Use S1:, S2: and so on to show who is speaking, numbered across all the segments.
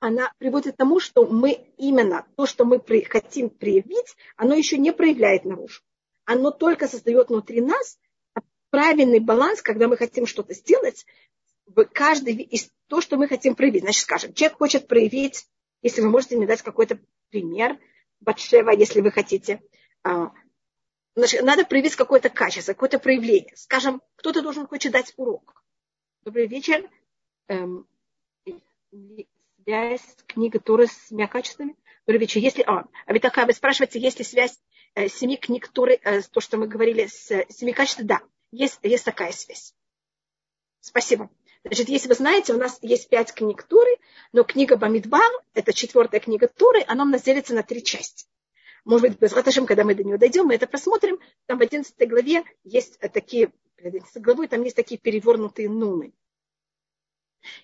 S1: она приводит к тому, что мы именно то, что мы хотим проявить, оно еще не проявляет наружу. Оно только создает внутри нас правильный баланс, когда мы хотим что-то сделать, каждый из то, что мы хотим проявить. Значит, скажем, человек хочет проявить, если вы можете мне дать какой-то пример, Батшева, если вы хотите, а, значит, надо проявить какое-то качество, какое-то проявление. Скажем, кто-то должен хочет дать урок. Добрый вечер. Связь книга Торы с семья качествами? Добрый вечер. Если, а, а ведь такая, вы спрашиваете, есть ли связь э, семи книг Торы, э, то, что мы говорили, с э, семи качествами? Да, есть, есть такая связь. Спасибо. Значит, если вы знаете, у нас есть пять книг Туры, но книга Бамидбар, это четвертая книга Туры, она у нас делится на три части. Может быть, без Раташем, когда мы до нее дойдем, мы это просмотрим. Там в 11 главе есть такие, 11 главой, там есть такие перевернутые нуны.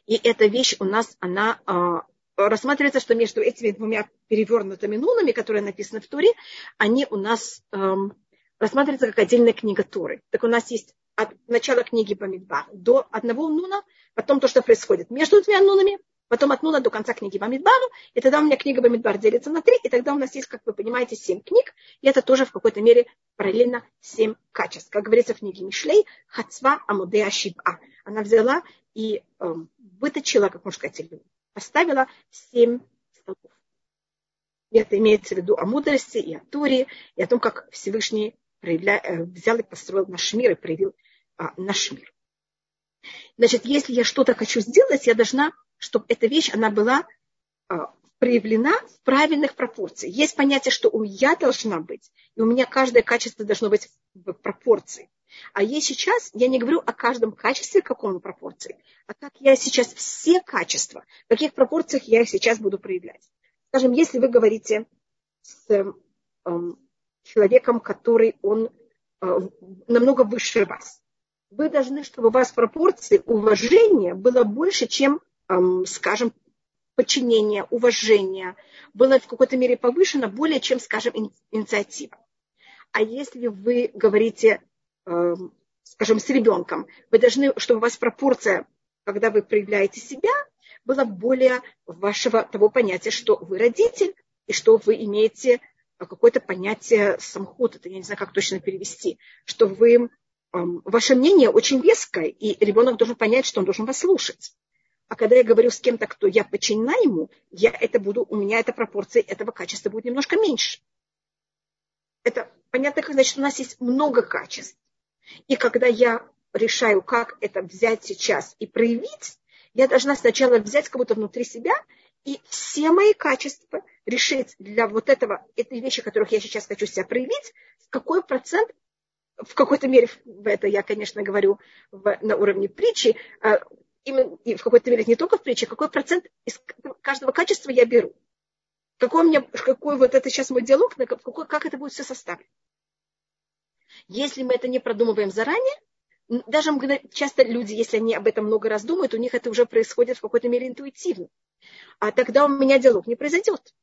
S1: И эта вещь у нас, она а, рассматривается, что между этими двумя перевернутыми нунами, которые написаны в Туре, они у нас эм, рассматриваются как отдельная книга Торы. Так у нас есть от начала книги Бамидбар до одного нуна, потом то, что происходит между двумя нунами, потом от нуна до конца книги Бамидбару, и тогда у меня книга Бамидбар делится на три, и тогда у нас есть, как вы понимаете, семь книг, и это тоже в какой-то мере параллельно семь качеств. Как говорится в книге Мишлей, Хацва Амуде Ашиба. Она взяла и э, выточила, как можно сказать, поставила семь столбов. И это имеется в виду о мудрости и о Туре, и о том, как Всевышний проявля... Э, взял и построил наш мир и проявил а, наш мир. Значит, если я что-то хочу сделать, я должна, чтобы эта вещь, она была а, проявлена в правильных пропорциях. Есть понятие, что у я должна быть, и у меня каждое качество должно быть в пропорции. А я сейчас, я не говорю о каждом качестве, каком пропорции, а как я сейчас все качества, в каких пропорциях я их сейчас буду проявлять. Скажем, если вы говорите с эм, человеком, который он э, намного выше вас, вы должны, чтобы у вас пропорции уважения было больше, чем, скажем, подчинение, уважение, было в какой-то мере повышено более, чем, скажем, инициатива. А если вы говорите, скажем, с ребенком, вы должны, чтобы у вас пропорция, когда вы проявляете себя, была более вашего того понятия, что вы родитель, и что вы имеете какое-то понятие самхут, это я не знаю, как точно перевести, что вы ваше мнение очень веское, и ребенок должен понять, что он должен вас слушать. А когда я говорю с кем-то, кто я подчинена ему, я это буду, у меня эта пропорция этого качества будет немножко меньше. Это понятно, как значит, у нас есть много качеств. И когда я решаю, как это взять сейчас и проявить, я должна сначала взять кого-то внутри себя и все мои качества решить для вот этого, этой вещи, которых я сейчас хочу себя проявить, какой процент в какой-то мере, в это я, конечно, говорю в, на уровне притчи, а, именно, в какой-то мере не только в притче, какой процент из каждого качества я беру. Какой у меня, какой вот это сейчас мой диалог, какой, как это будет все составлено. Если мы это не продумываем заранее, даже часто люди, если они об этом много раз думают, у них это уже происходит в какой-то мере интуитивно. А тогда у меня диалог не произойдет.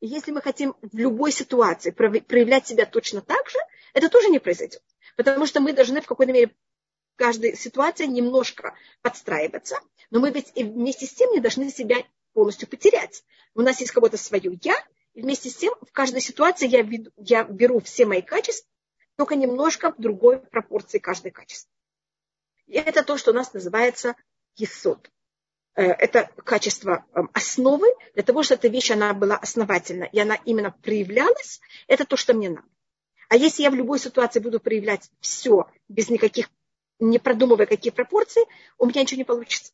S1: Если мы хотим в любой ситуации проявлять себя точно так же, это тоже не произойдет. Потому что мы должны в какой-то мере каждой ситуации немножко подстраиваться, но мы ведь вместе с тем не должны себя полностью потерять. У нас есть кого-то свое я, и вместе с тем в каждой ситуации я, веду, я беру все мои качества, только немножко в другой пропорции каждое качество. И это то, что у нас называется есот. Э, это качество эм, основы для того, чтобы эта вещь она была основательна, и она именно проявлялась, это то, что мне надо. А если я в любой ситуации буду проявлять все без никаких, не продумывая какие пропорции, у меня ничего не получится.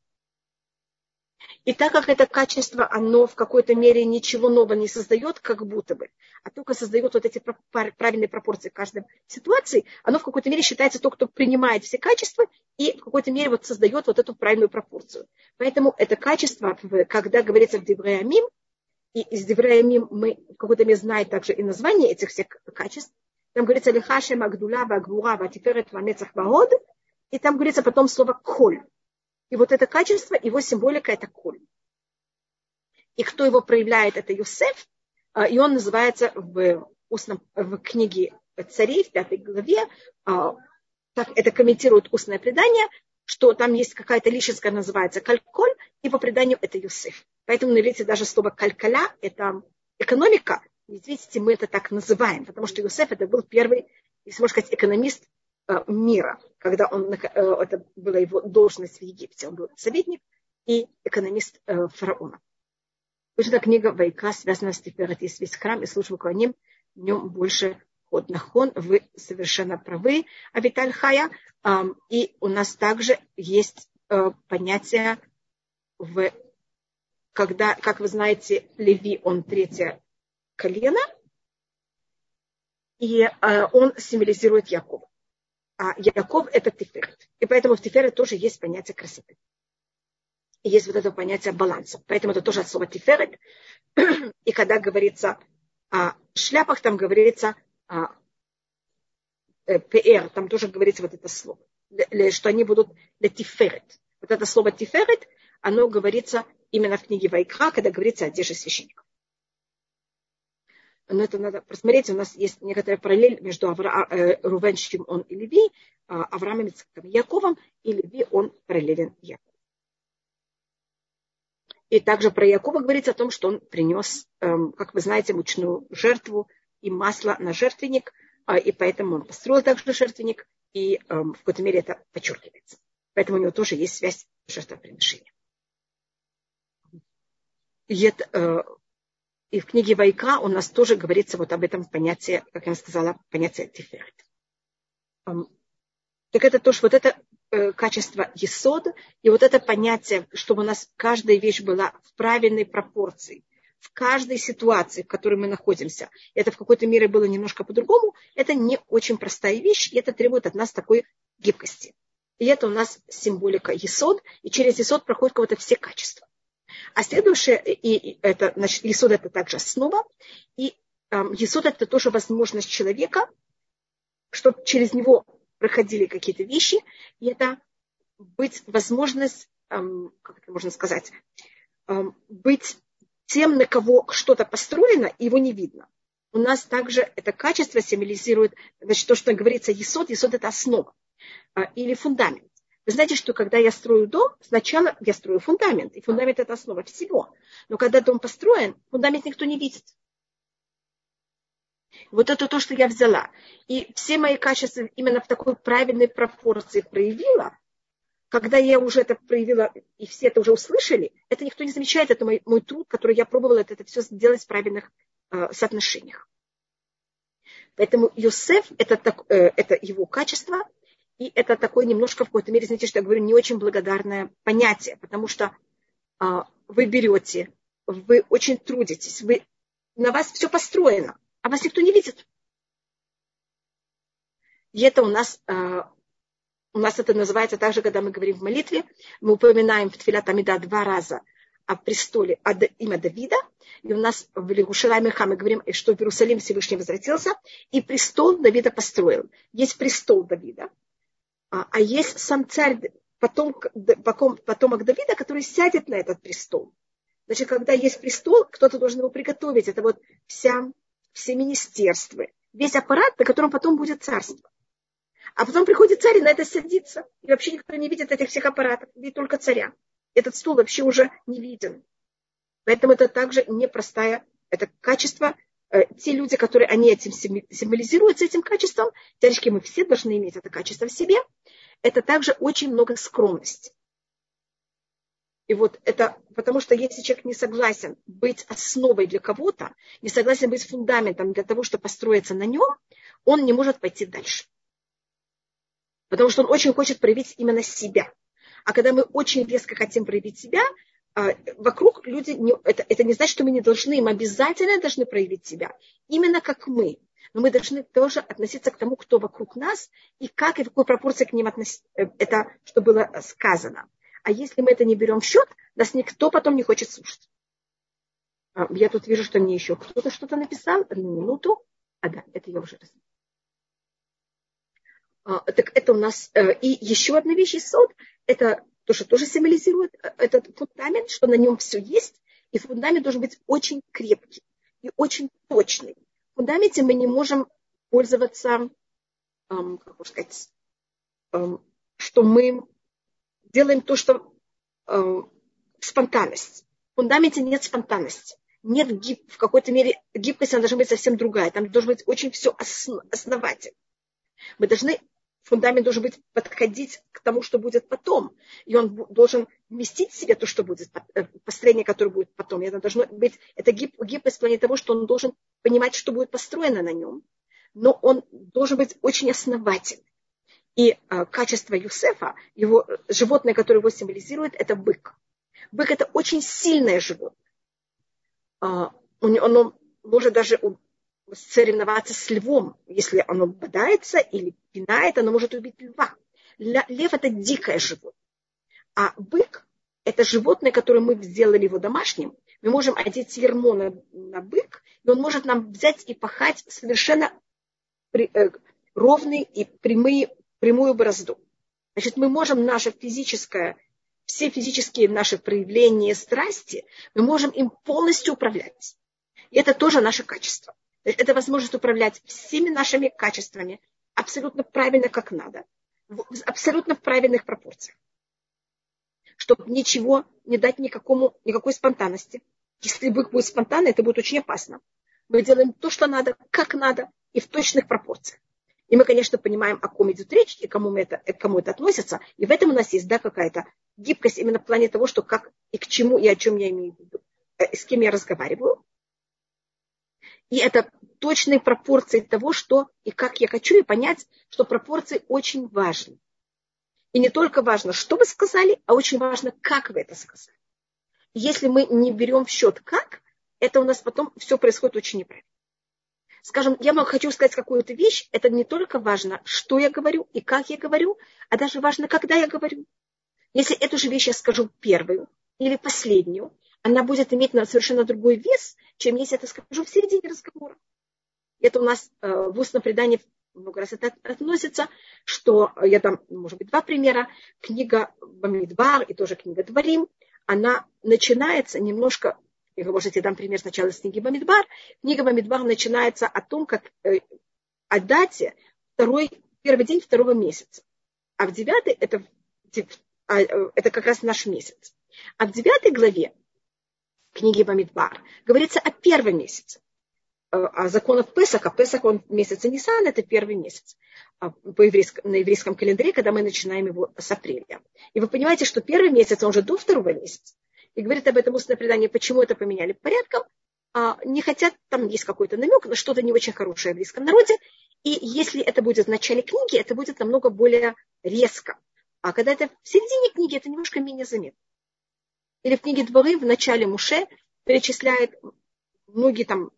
S1: И так как это качество, оно в какой-то мере ничего нового не создает, как будто бы, а только создает вот эти правильные пропорции в каждой ситуации, оно в какой-то мере считается то, кто принимает все качества и в какой-то мере вот создает вот эту правильную пропорцию. Поэтому это качество, когда говорится в Девреямим, и из Девреямим мы в какой-то мере знаем также и название этих всех качеств, там говорится лихаша магдула вагвура ватиферет ванецах ваод, и там говорится потом слово коль. И вот это качество, его символика это коль. И кто его проявляет, это Юсеф, а, и он называется в, устном, в книге царей, в пятой главе, а, так это комментирует устное предание, что там есть какая-то которая называется кальколь, и по преданию это Юсеф. Поэтому на иврите даже слово калькаля – это экономика. Ведь видите, мы это так называем, потому что Юсеф это был первый, если можно сказать, экономист мира, когда он, э, это была его должность в Египте. Он был советник и экономист э, фараона. Точно книга Вайка связана с. Есть весь храм и служба ним, в нем больше ход нахон. Вы совершенно правы, Авиталь Хая. И у нас также есть понятие в когда, как вы знаете, Леви, он третье колено, и э, он символизирует Якова. А Яков – это Тиферет. И поэтому в Тиферет тоже есть понятие красоты. И есть вот это понятие баланса. Поэтому это тоже от слова Тиферет. И когда говорится о шляпах, там говорится о э, ПР, там тоже говорится вот это слово, что они будут для Тиферет. Вот это слово Тиферет, оно говорится именно в книге Вайкра, когда говорится о одежде священников. Но это надо просмотреть. У нас есть некоторая параллель между Авра, э, Рувен, Шимон и Леви, а Авраамом, Ицхаком и Яковом, и Леви, он параллелен Якову. И также про Якова говорится о том, что он принес, эм, как вы знаете, мучную жертву и масло на жертвенник, э, и поэтому он построил также жертвенник, и эм, в какой-то мере это подчеркивается. Поэтому у него тоже есть связь с жертвоприношением. И, это, э, и в книге Вайка у нас тоже говорится вот об этом понятии, как я сказала, понятие тиферет. Так это тоже вот это э, качество есод, и вот это понятие, чтобы у нас каждая вещь была в правильной пропорции, в каждой ситуации, в которой мы находимся. Это в какой-то мере было немножко по-другому. Это не очень простая вещь, и это требует от нас такой гибкости. И это у нас символика есод, и через есод проходят кого-то все качества. А следующее, и это, значит, Есуд это также основа, и э, Есуд это тоже возможность человека, чтобы через него проходили какие-то вещи, и это быть возможность, эм, как это можно сказать, эм, быть тем, на кого что-то построено, его не видно. У нас также это качество символизирует, значит, то, что говорится Есод, Есод это основа э, или фундамент. Вы знаете, что когда я строю дом, сначала я строю фундамент, и фундамент это основа всего. Но когда дом построен, фундамент никто не видит. Вот это то, что я взяла. И все мои качества именно в такой правильной пропорции проявила. Когда я уже это проявила, и все это уже услышали, это никто не замечает. Это мой, мой труд, который я пробовала это, это все сделать в правильных э, соотношениях. Поэтому Йосеф это, э, это его качество – и это такое немножко в какой-то мере, знаете, что я говорю, не очень благодарное понятие, потому что а, вы берете, вы очень трудитесь, вы, на вас все построено, а вас никто не видит. И это у нас, а, у нас это называется также, когда мы говорим в молитве, мы упоминаем в Тфилат Амида два раза о престоле, о имя Давида, и у нас в Лягушаламе мы говорим, что в Иерусалим Всевышний возвратился, и престол Давида построил. Есть престол Давида, а, а есть сам царь, потом, потомок Давида, который сядет на этот престол. Значит, когда есть престол, кто-то должен его приготовить. Это вот вся, все министерства, весь аппарат, на котором потом будет царство. А потом приходит царь и на это садится. И вообще никто не видит этих всех аппаратов, видит только царя. Этот стул вообще уже не виден. Поэтому это также непростая, это качество, те люди, которые они этим символизируют, этим качеством, девочки, мы все должны иметь это качество в себе – это также очень много скромности. И вот это, потому что если человек не согласен быть основой для кого-то, не согласен быть фундаментом для того, чтобы построиться на нем, он не может пойти дальше. Потому что он очень хочет проявить именно себя. А когда мы очень резко хотим проявить себя, вокруг люди, не, это, это не значит, что мы не должны, мы обязательно должны проявить себя. Именно как мы но мы должны тоже относиться к тому, кто вокруг нас, и как и в какой пропорции к ним относиться, э, это, что было сказано. А если мы это не берем в счет, нас никто потом не хочет слушать. А, я тут вижу, что мне еще кто-то что-то написал. Одну минуту. А да, это я уже рассмотрела. Так это у нас... Э, и еще одна вещь из сод, это то, что тоже символизирует э, этот фундамент, что на нем все есть, и фундамент должен быть очень крепкий и очень точный фундаменте мы не можем пользоваться, эм, как можно сказать, эм, что мы делаем то, что э, спонтанность. В фундаменте нет спонтанности. Нет гиб, в какой-то мере гибкость, она должна быть совсем другая. Там должно быть очень все основ, основательно. Мы должны, фундамент должен быть подходить к тому, что будет потом. И он должен вместить в себе то, что будет, э, построение, которое будет потом. И это должно быть, это гиб, гибкость в плане того, что он должен понимать, что будет построено на нем. Но он должен быть очень основательным. И э, качество Юсефа, его животное, которое его символизирует, это бык. Бык это очень сильное животное. Э, оно может даже соревноваться с львом. Если оно бодается или пинает, оно может убить льва. Лев это дикое животное. А бык это животное, которое мы сделали его домашним. Мы можем одеть ермо на, на бык, и он может нам взять и пахать совершенно при, э, ровные и прямые прямую борозду. Значит, мы можем наше физическое, все физические наши проявления страсти, мы можем им полностью управлять. И это тоже наше качество. Это возможность управлять всеми нашими качествами абсолютно правильно, как надо, абсолютно в правильных пропорциях. Чтобы ничего не дать никакому, никакой спонтанности. Если бык будет спонтанный, это будет очень опасно. Мы делаем то, что надо, как надо и в точных пропорциях. И мы, конечно, понимаем, о ком идет речь и кому, это, к кому это относится. И в этом у нас есть да, какая-то гибкость именно в плане того, что как и к чему и о чем я имею в виду, э, с кем я разговариваю. И это точные пропорции того, что и как я хочу, и понять, что пропорции очень важны. И не только важно, что вы сказали, а очень важно, как вы это сказали. Если мы не берем в счет как, это у нас потом все происходит очень неправильно скажем, я хочу сказать какую-то вещь, это не только важно, что я говорю и как я говорю, а даже важно, когда я говорю. Если эту же вещь я скажу первую или последнюю, она будет иметь совершенно другой вес, чем если я это скажу в середине разговора. Это у нас э, в устном предании много раз это относится, что я дам, может быть, два примера. Книга Бамидбар и тоже книга Дворим, она начинается немножко и вы можете дам пример сначала с книги Бамидбар. Книга Бамидбар начинается о том, как э, о дате второй, первый день второго месяца. А в девятой это, а, э, это как раз наш месяц. А в девятой главе книги Бамидбар говорится о первом месяце э, о законах Песаха. Песах, он месяца Нисан, это первый месяц а, по еврейском, на еврейском календаре, когда мы начинаем его с апреля. И вы понимаете, что первый месяц, он же до второго месяца и говорит об этом устное предание, почему это поменяли порядком, а, не хотят, там есть какой-то намек на что-то не очень хорошее в близком народе, и если это будет в начале книги, это будет намного более резко. А когда это в середине книги, это немножко менее заметно. Или в книге Дворы в начале Муше перечисляет многие там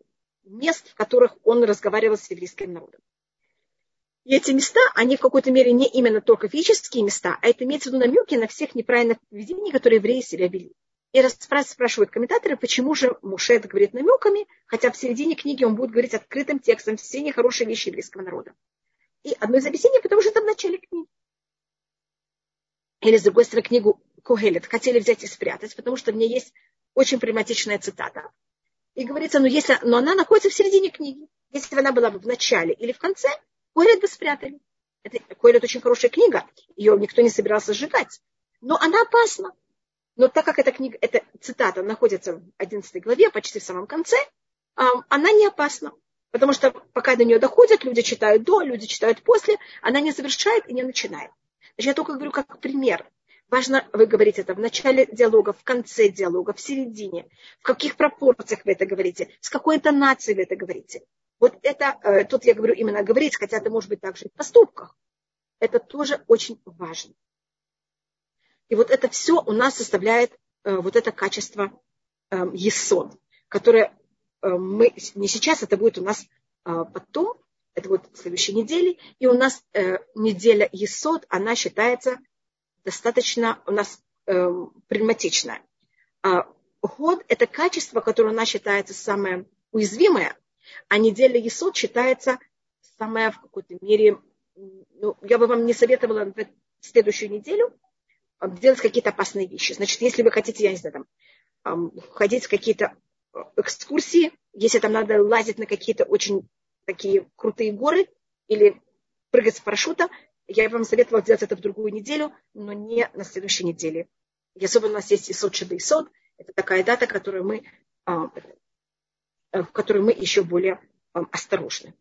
S1: мест, в которых он разговаривал с еврейским народом. И эти места, они в какой-то мере не именно только физические места, а это имеется в виду намеки на всех неправильных поведений, которые евреи себя вели. И спрашивают комментаторы, почему же Муше это говорит намеками, хотя в середине книги он будет говорить открытым текстом все нехорошие вещи еврейского народа. И одно из объяснений, потому что это в начале книги. Или, с другой стороны, книгу Когелет хотели взять и спрятать, потому что в ней есть очень прагматичная цитата. И говорится, ну, если, но она находится в середине книги. Если бы она была бы в начале или в конце, Когелет бы спрятали. Это, Когелет очень хорошая книга, ее никто не собирался сжигать. Но она опасна. Но так как эта книга, эта цитата находится в 11 главе, почти в самом конце, она не опасна. Потому что пока до нее доходят, люди читают до, люди читают после, она не завершает и не начинает. Значит, я только говорю как пример. Важно, вы говорите это в начале диалога, в конце диалога, в середине, в каких пропорциях вы это говорите, с какой интонацией вы это говорите. Вот это, э, тут я говорю именно говорить, хотя это может быть также и в поступках. Это тоже очень важно. И вот это все у нас составляет э, вот это качество э, есод, которое э, мы не сейчас, это будет у нас э, потом, это будет в следующей неделе. И у нас э, неделя есод, она считается достаточно у нас э, прагматичная. А год – это качество, которое у нас считается самое уязвимое, а неделя есод считается самая в какой-то мере, ну, я бы вам не советовала в следующую неделю – делать какие-то опасные вещи. Значит, если вы хотите, я не знаю, там, ходить в какие-то э, экскурсии, если там надо лазить на какие-то очень такие крутые горы или прыгать с парашюта, Я вам советовала сделать это в другую неделю, но не на следующей неделе. И особенно у нас есть Исот Шеда Исот. Это такая дата, которую мы, а, в которой мы еще более осторожны.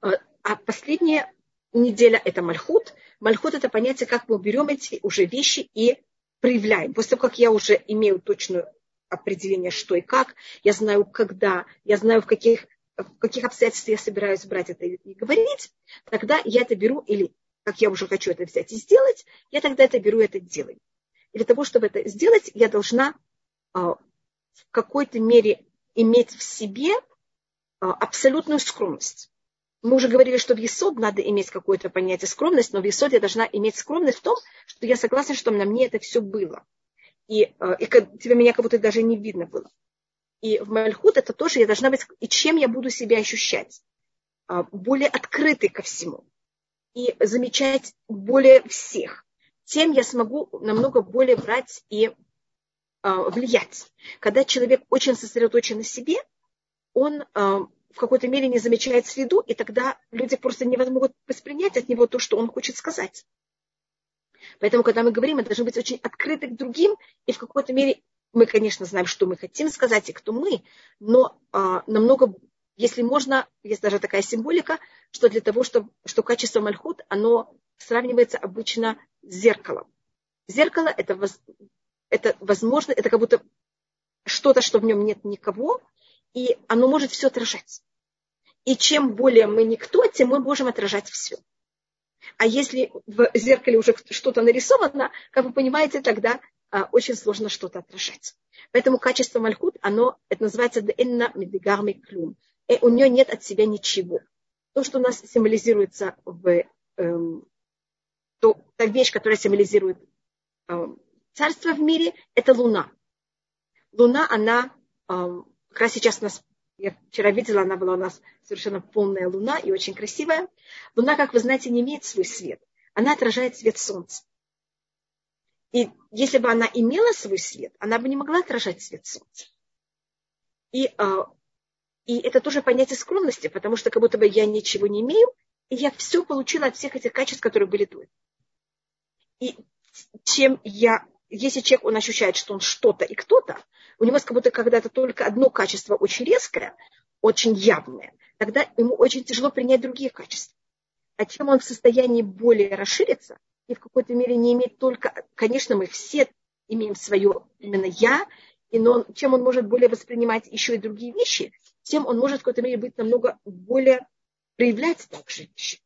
S1: А последняя неделя – это Мальхут. Мальхут – это понятие, как мы берем эти уже вещи и проявляем. После того, как я уже имею точное определение, что и как, я знаю, когда, я знаю, в каких, в каких обстоятельствах я собираюсь брать это и говорить, тогда я это беру, или как я уже хочу это взять и сделать, я тогда это беру и это делаю. И для того, чтобы это сделать, я должна а, в какой-то мере иметь в себе а, абсолютную скромность. Мы уже говорили, что в Есод надо иметь какое-то понятие скромность, но в Есод я должна иметь скромность в том, что я согласна, что на мне это все было. И, а, и тебе меня как будто даже не видно было. И в Мальхут это тоже я должна быть, и чем я буду себя ощущать? Более открытой ко всему. И замечать более всех. Тем я смогу намного более брать и а, влиять. Когда человек очень сосредоточен на себе, он а, в какой-то мере не замечает среду, и тогда люди просто не могут воспринять от него то, что он хочет сказать. Поэтому, когда мы говорим, мы должны быть очень открыты к другим, и в какой-то мере мы, конечно, знаем, что мы хотим сказать и кто мы, но а, намного, если можно, есть даже такая символика, что для того, чтобы, что качество мальхут, оно сравнивается обычно с зеркалом. Зеркало – это это возможно, это как будто что-то, что в нем нет никого, и оно может все отражать. И чем более мы никто, тем мы можем отражать все. А если в зеркале уже что-то нарисовано, как вы понимаете, тогда очень сложно что-то отражать. Поэтому качество мальхут, оно, это называется «дэнна медигарми клюм». И у нее нет от себя ничего. То, что у нас символизируется в... Эм, то, та вещь, которая символизирует эм, царство в мире – это Луна. Луна, она как раз сейчас у нас, я вчера видела, она была у нас совершенно полная Луна и очень красивая. Луна, как вы знаете, не имеет свой свет. Она отражает свет Солнца. И если бы она имела свой свет, она бы не могла отражать свет Солнца. И, а, и это тоже понятие скромности, потому что как будто бы я ничего не имею, и я все получила от всех этих качеств, которые были до этого. И чем я если человек, он ощущает, что он что-то и кто-то, у него как будто когда-то только одно качество очень резкое, очень явное, тогда ему очень тяжело принять другие качества. А чем он в состоянии более расшириться и в какой-то мере не иметь только, конечно, мы все имеем свое именно я, и но чем он может более воспринимать еще и другие вещи, тем он может в какой-то мере быть намного более проявлять также вещи.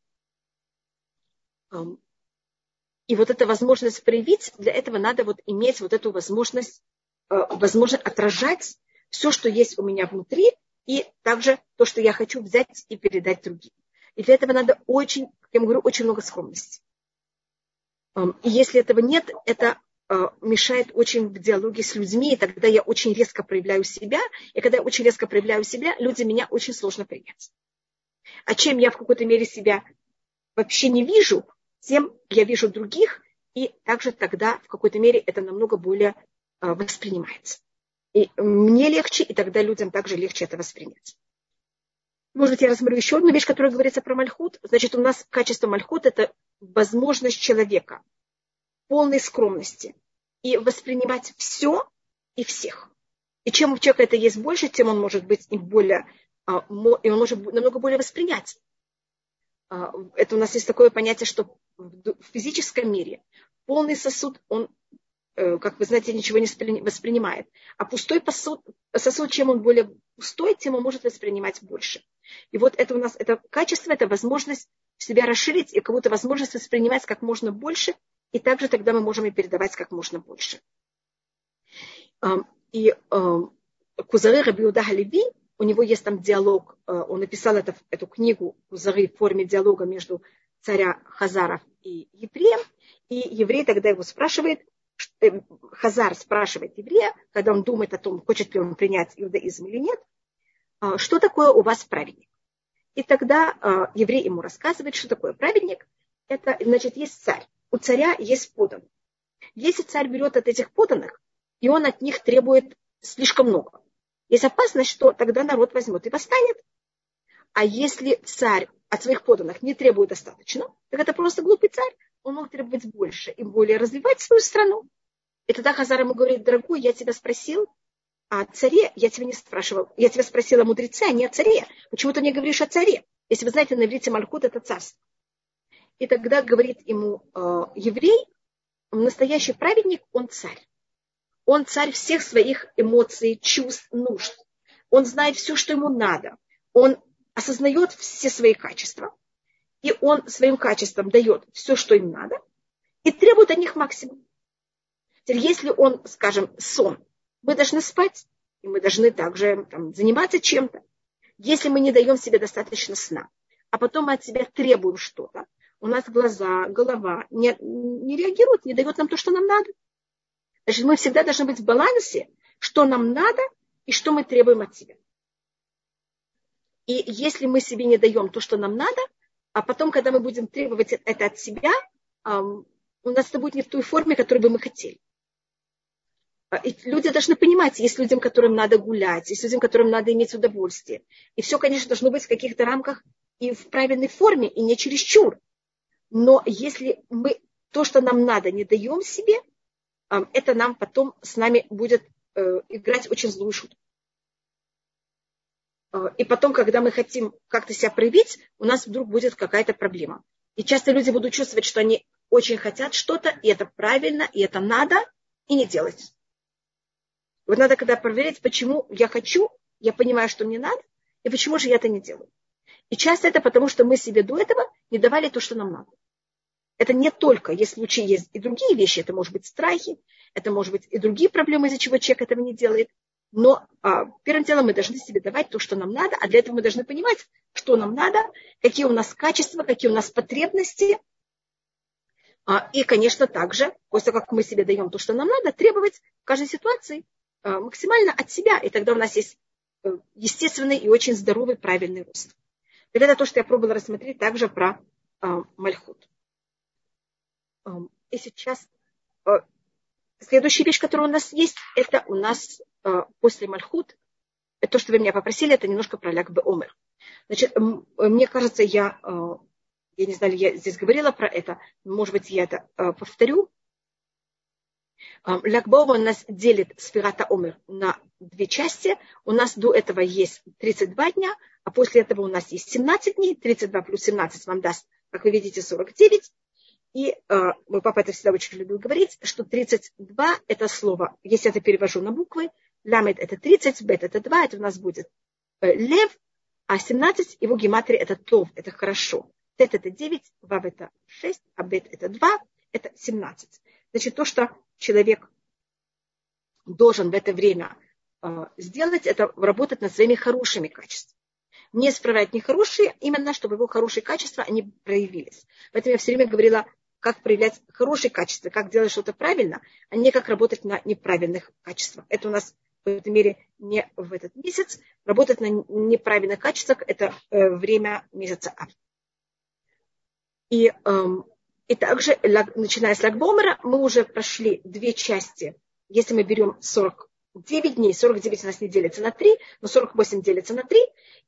S1: И вот эта возможность проявить, для этого надо вот иметь вот эту возможность, э, возможность отражать все, что есть у меня внутри, и также то, что я хочу взять и передать другим. И для этого надо очень, как я говорю, очень много скромности. И если этого нет, это э, мешает очень в диалоге с людьми, и тогда я очень резко проявляю себя, и когда я очень резко проявляю себя, люди меня очень сложно принять. А чем я в какой-то мере себя вообще не вижу, тем я вижу других, и также тогда в какой-то мере это намного более а, воспринимается. И мне легче, и тогда людям также легче это воспринять. Может быть, я рассмотрю еще одну вещь, которая говорится про мальхут. Значит, у нас качество мальхут – это возможность человека полной скромности и воспринимать все и всех. И чем у человека это есть больше, тем он может быть и более, а, и он может намного более воспринять. А, это у нас есть такое понятие, что в физическом мире полный сосуд, он, э, как вы знаете, ничего не воспринимает. А пустой сосуд, сосуд, чем он более пустой, тем он может воспринимать больше. И вот это у нас, это качество, это возможность себя расширить и кого-то возможность воспринимать как можно больше, и также тогда мы можем и передавать как можно больше. И Кузары Рабиуда Халеви, у него есть там диалог, э, он написал это, эту книгу Кузары в форме диалога между царя Хазаров и евреем. И еврей тогда его спрашивает, Хазар спрашивает еврея, когда он думает о том, хочет ли он принять иудаизм или нет, «А, что такое у вас праведник. И тогда а, еврей ему рассказывает, что такое праведник. Это, значит, есть царь. У царя есть поданные. Если царь берет от этих поданных, и он от них требует слишком много, есть опасность, что тогда народ возьмет и восстанет. А если царь от своих поданных не требует достаточно, так это просто глупый царь. Он мог требовать больше и более развивать свою страну. И тогда Хазар ему говорит, дорогой, я тебя спросил о царе, я тебя не спрашивал. Я тебя спросил о мудреце, а не о царе. Почему ты не говоришь о царе? Если вы знаете, на иврите Малькут это царство. И тогда говорит ему э, еврей, настоящий праведник, он царь. Он царь всех своих эмоций, чувств, нужд. Он знает все, что ему надо. Он осознает все свои качества, и он своим качествам дает все, что им надо, и требует от них максимум. Теперь, если он, скажем, сон, мы должны спать, и мы должны также там, заниматься чем-то. Если мы не даем себе достаточно сна, а потом мы от себя требуем что-то, у нас глаза, голова не, не реагируют, не дают нам то, что нам надо. Значит, мы всегда должны быть в балансе, что нам надо и что мы требуем от себя. И если мы себе не даем то, что нам надо, а потом, когда мы будем требовать это от себя, у нас это будет не в той форме, которую бы мы хотели. А, люди должны понимать, есть людям, которым надо гулять, есть людям, которым надо иметь удовольствие. И все, конечно, должно быть в каких-то рамках и в правильной форме, и не чересчур. Но если мы то, что нам надо, не даем себе, это нам потом с нами будет э, играть очень злую шутку. Э, и потом, когда мы хотим как-то себя проявить, у нас вдруг будет какая-то проблема. И часто люди будут чувствовать, что они очень хотят что-то, и это правильно, и это надо, и не делать. Вот надо когда проверять, почему я хочу, я понимаю, что мне надо, и почему же я это не делаю. И часто это потому, что мы себе до этого не давали то, что нам надо. Это не только, есть случаи, есть и другие вещи, это может быть страхи, это может быть и другие проблемы, из-за чего человек этого не делает. Но а, первым делом мы должны себе давать то, что нам надо, а для этого мы должны понимать, что нам надо, какие у нас качества, какие у нас потребности. А, и, конечно, также, после того, как мы себе даем то, что нам надо, требовать в каждой ситуации максимально от себя. И тогда у нас есть э, естественный и очень здоровый правильный рост. Это то, что я пробовала рассмотреть также про а, Мальхут. А, и сейчас а, следующая вещь, которая у нас есть, это у нас Э, после Мальхут, то, что вы меня попросили, это немножко про Ляг Омер. Значит, мне кажется, я, э, я не знаю, я здесь говорила про это, может быть, я это э, повторю. Омер у нас делит Сферата Омер на две части. У нас до этого есть 32 дня, а после этого у нас есть 17 дней. 32 плюс 17 вам даст, как вы видите, 49. И э, мой папа это всегда очень любил говорить, что 32 это слово, если я это перевожу на буквы, Ламет это 30, бет это 2, это у нас будет э, лев, а 17 его гематрия это тов, это хорошо. Тет это 9, вав это 6, а бет это 2, это 17. Значит, то, что человек должен в это время э, сделать, это работать над своими хорошими качествами. Не исправлять нехорошие, именно чтобы его хорошие качества, они проявились. Поэтому я все время говорила, как проявлять хорошие качества, как делать что-то правильно, а не как работать на неправильных качествах. Это у нас в этой мере не в этот месяц. Работать на неправильных качествах – это э, время месяца Ав. И, эм, и также, начиная с Лагбомера, мы уже прошли две части. Если мы берем 49 дней, 49 у нас не делится на 3, но 48 делится на 3,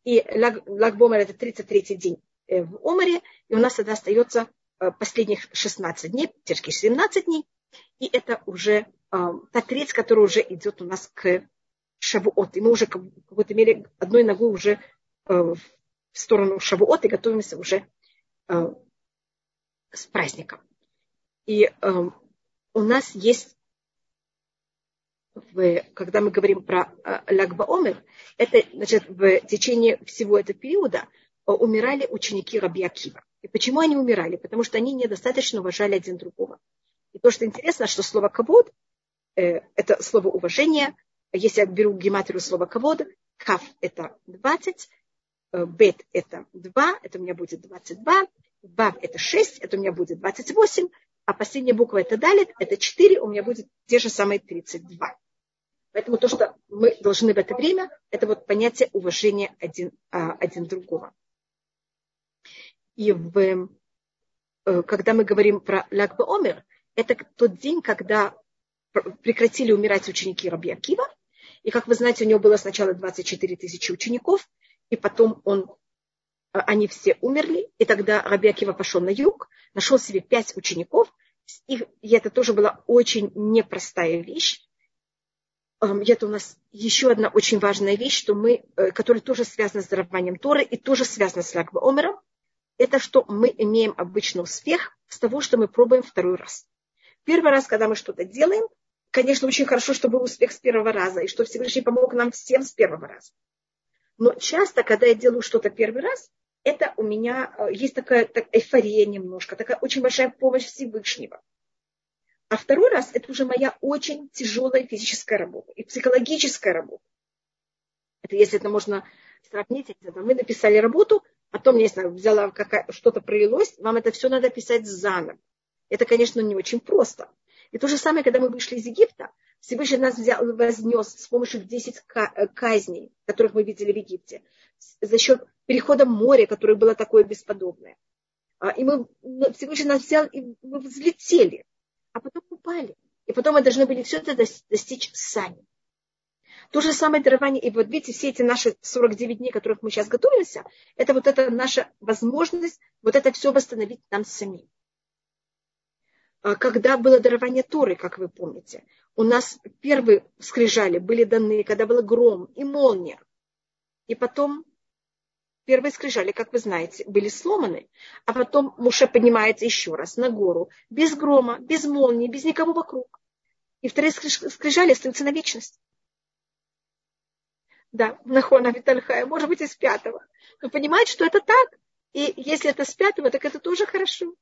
S1: и Лагбомер – это 33 день э, в Омере, и у нас тогда остается э, последних 16 дней, теперь 17 дней, и это уже та треть, которая уже идет у нас к Шавуот. И мы уже в какой-то мере одной ногой уже э, в сторону Шавуот и готовимся уже э, с праздником. И э, у нас есть, в, когда мы говорим про Лагба Омер, это значит в течение всего этого периода умирали ученики Раби Акива. И почему они умирали? Потому что они недостаточно уважали один другого. И то, что интересно, что слово «кавод» Э, это слово уважение. Если я беру гематрию слова кавод, кав это 20, э, бет это 2, это у меня будет 22, бав это 6, это у меня будет 28, а последняя буква это далит, это 4, у меня будет те же самые 32. Поэтому то, что мы должны в это время, это вот понятие уважения один, а, один другого. И в, э, когда мы говорим про Лагба Омер, это тот день, когда прекратили умирать ученики Раби Акива. И, как вы знаете, у него было сначала 24 тысячи учеников, и потом он они все умерли, и тогда Раби Акива пошел на юг, нашел себе пять учеников, и это тоже была очень непростая вещь. И это у нас еще одна очень важная вещь, что мы, э, которая тоже связана с дарованием Торы и тоже связана с Лагба Омером, это что мы имеем обычный успех с того, что мы пробуем второй раз. Первый раз, когда мы что-то делаем, конечно, очень хорошо, что был успех с первого раза, и что Всевышний помог нам всем с первого раза. Но часто, когда я делаю что-то первый раз, это у меня э, есть такая так, эйфория немножко, такая очень большая помощь Всевышнего. А второй раз это уже моя очень тяжелая физическая работа и психологическая работа. Это если это можно сравнить, это мы написали работу, потом, не знаю, взяла что-то пролилось, вам это все надо писать заново. Это, конечно, не очень просто. И то же самое, когда мы вышли из Египта, Всевышний нас взял, вознес с помощью 10 э, казней, которых мы видели в Египте, за счет перехода моря, которое было такое бесподобное. А, и мы, Всевышний нас взял, и мы взлетели а потом упали. И потом мы должны были все это достичь сами. То же самое дарование. И вот видите, все эти наши 49 дней, которых мы сейчас готовимся, это вот эта наша возможность вот это все восстановить нам самим. А когда было дарование Торы, как вы помните, у нас первые скрижали были даны, когда был гром и молния. И потом первые скрижали, как вы знаете, были сломаны, а потом Муше поднимается еще раз на гору, без грома, без молнии, без никого вокруг. И вторые скрижали остаются на вечность. Да, Нахона Витальхая, может быть, из пятого. Но понимает, что это так. И если это с пятого, так это тоже хорошо.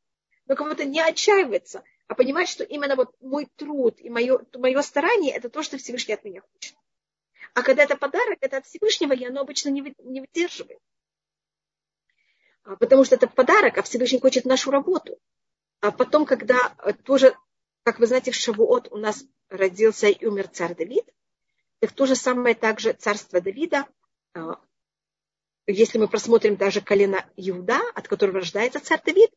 S1: Но кого-то не отчаивается, а понимать, что именно вот мой труд и мое, мое старание, это то, что Всевышний от меня хочет. А когда это подарок, это от Всевышнего, и оно обычно не выдерживает. А, потому что это подарок, а Всевышний хочет нашу работу. А потом, когда э, тоже, как вы знаете, в Шавуот у нас родился и умер царь Давид, так то же самое также царство Давида, а, если мы просмотрим даже колено Иуда, от которого рождается царь Давид,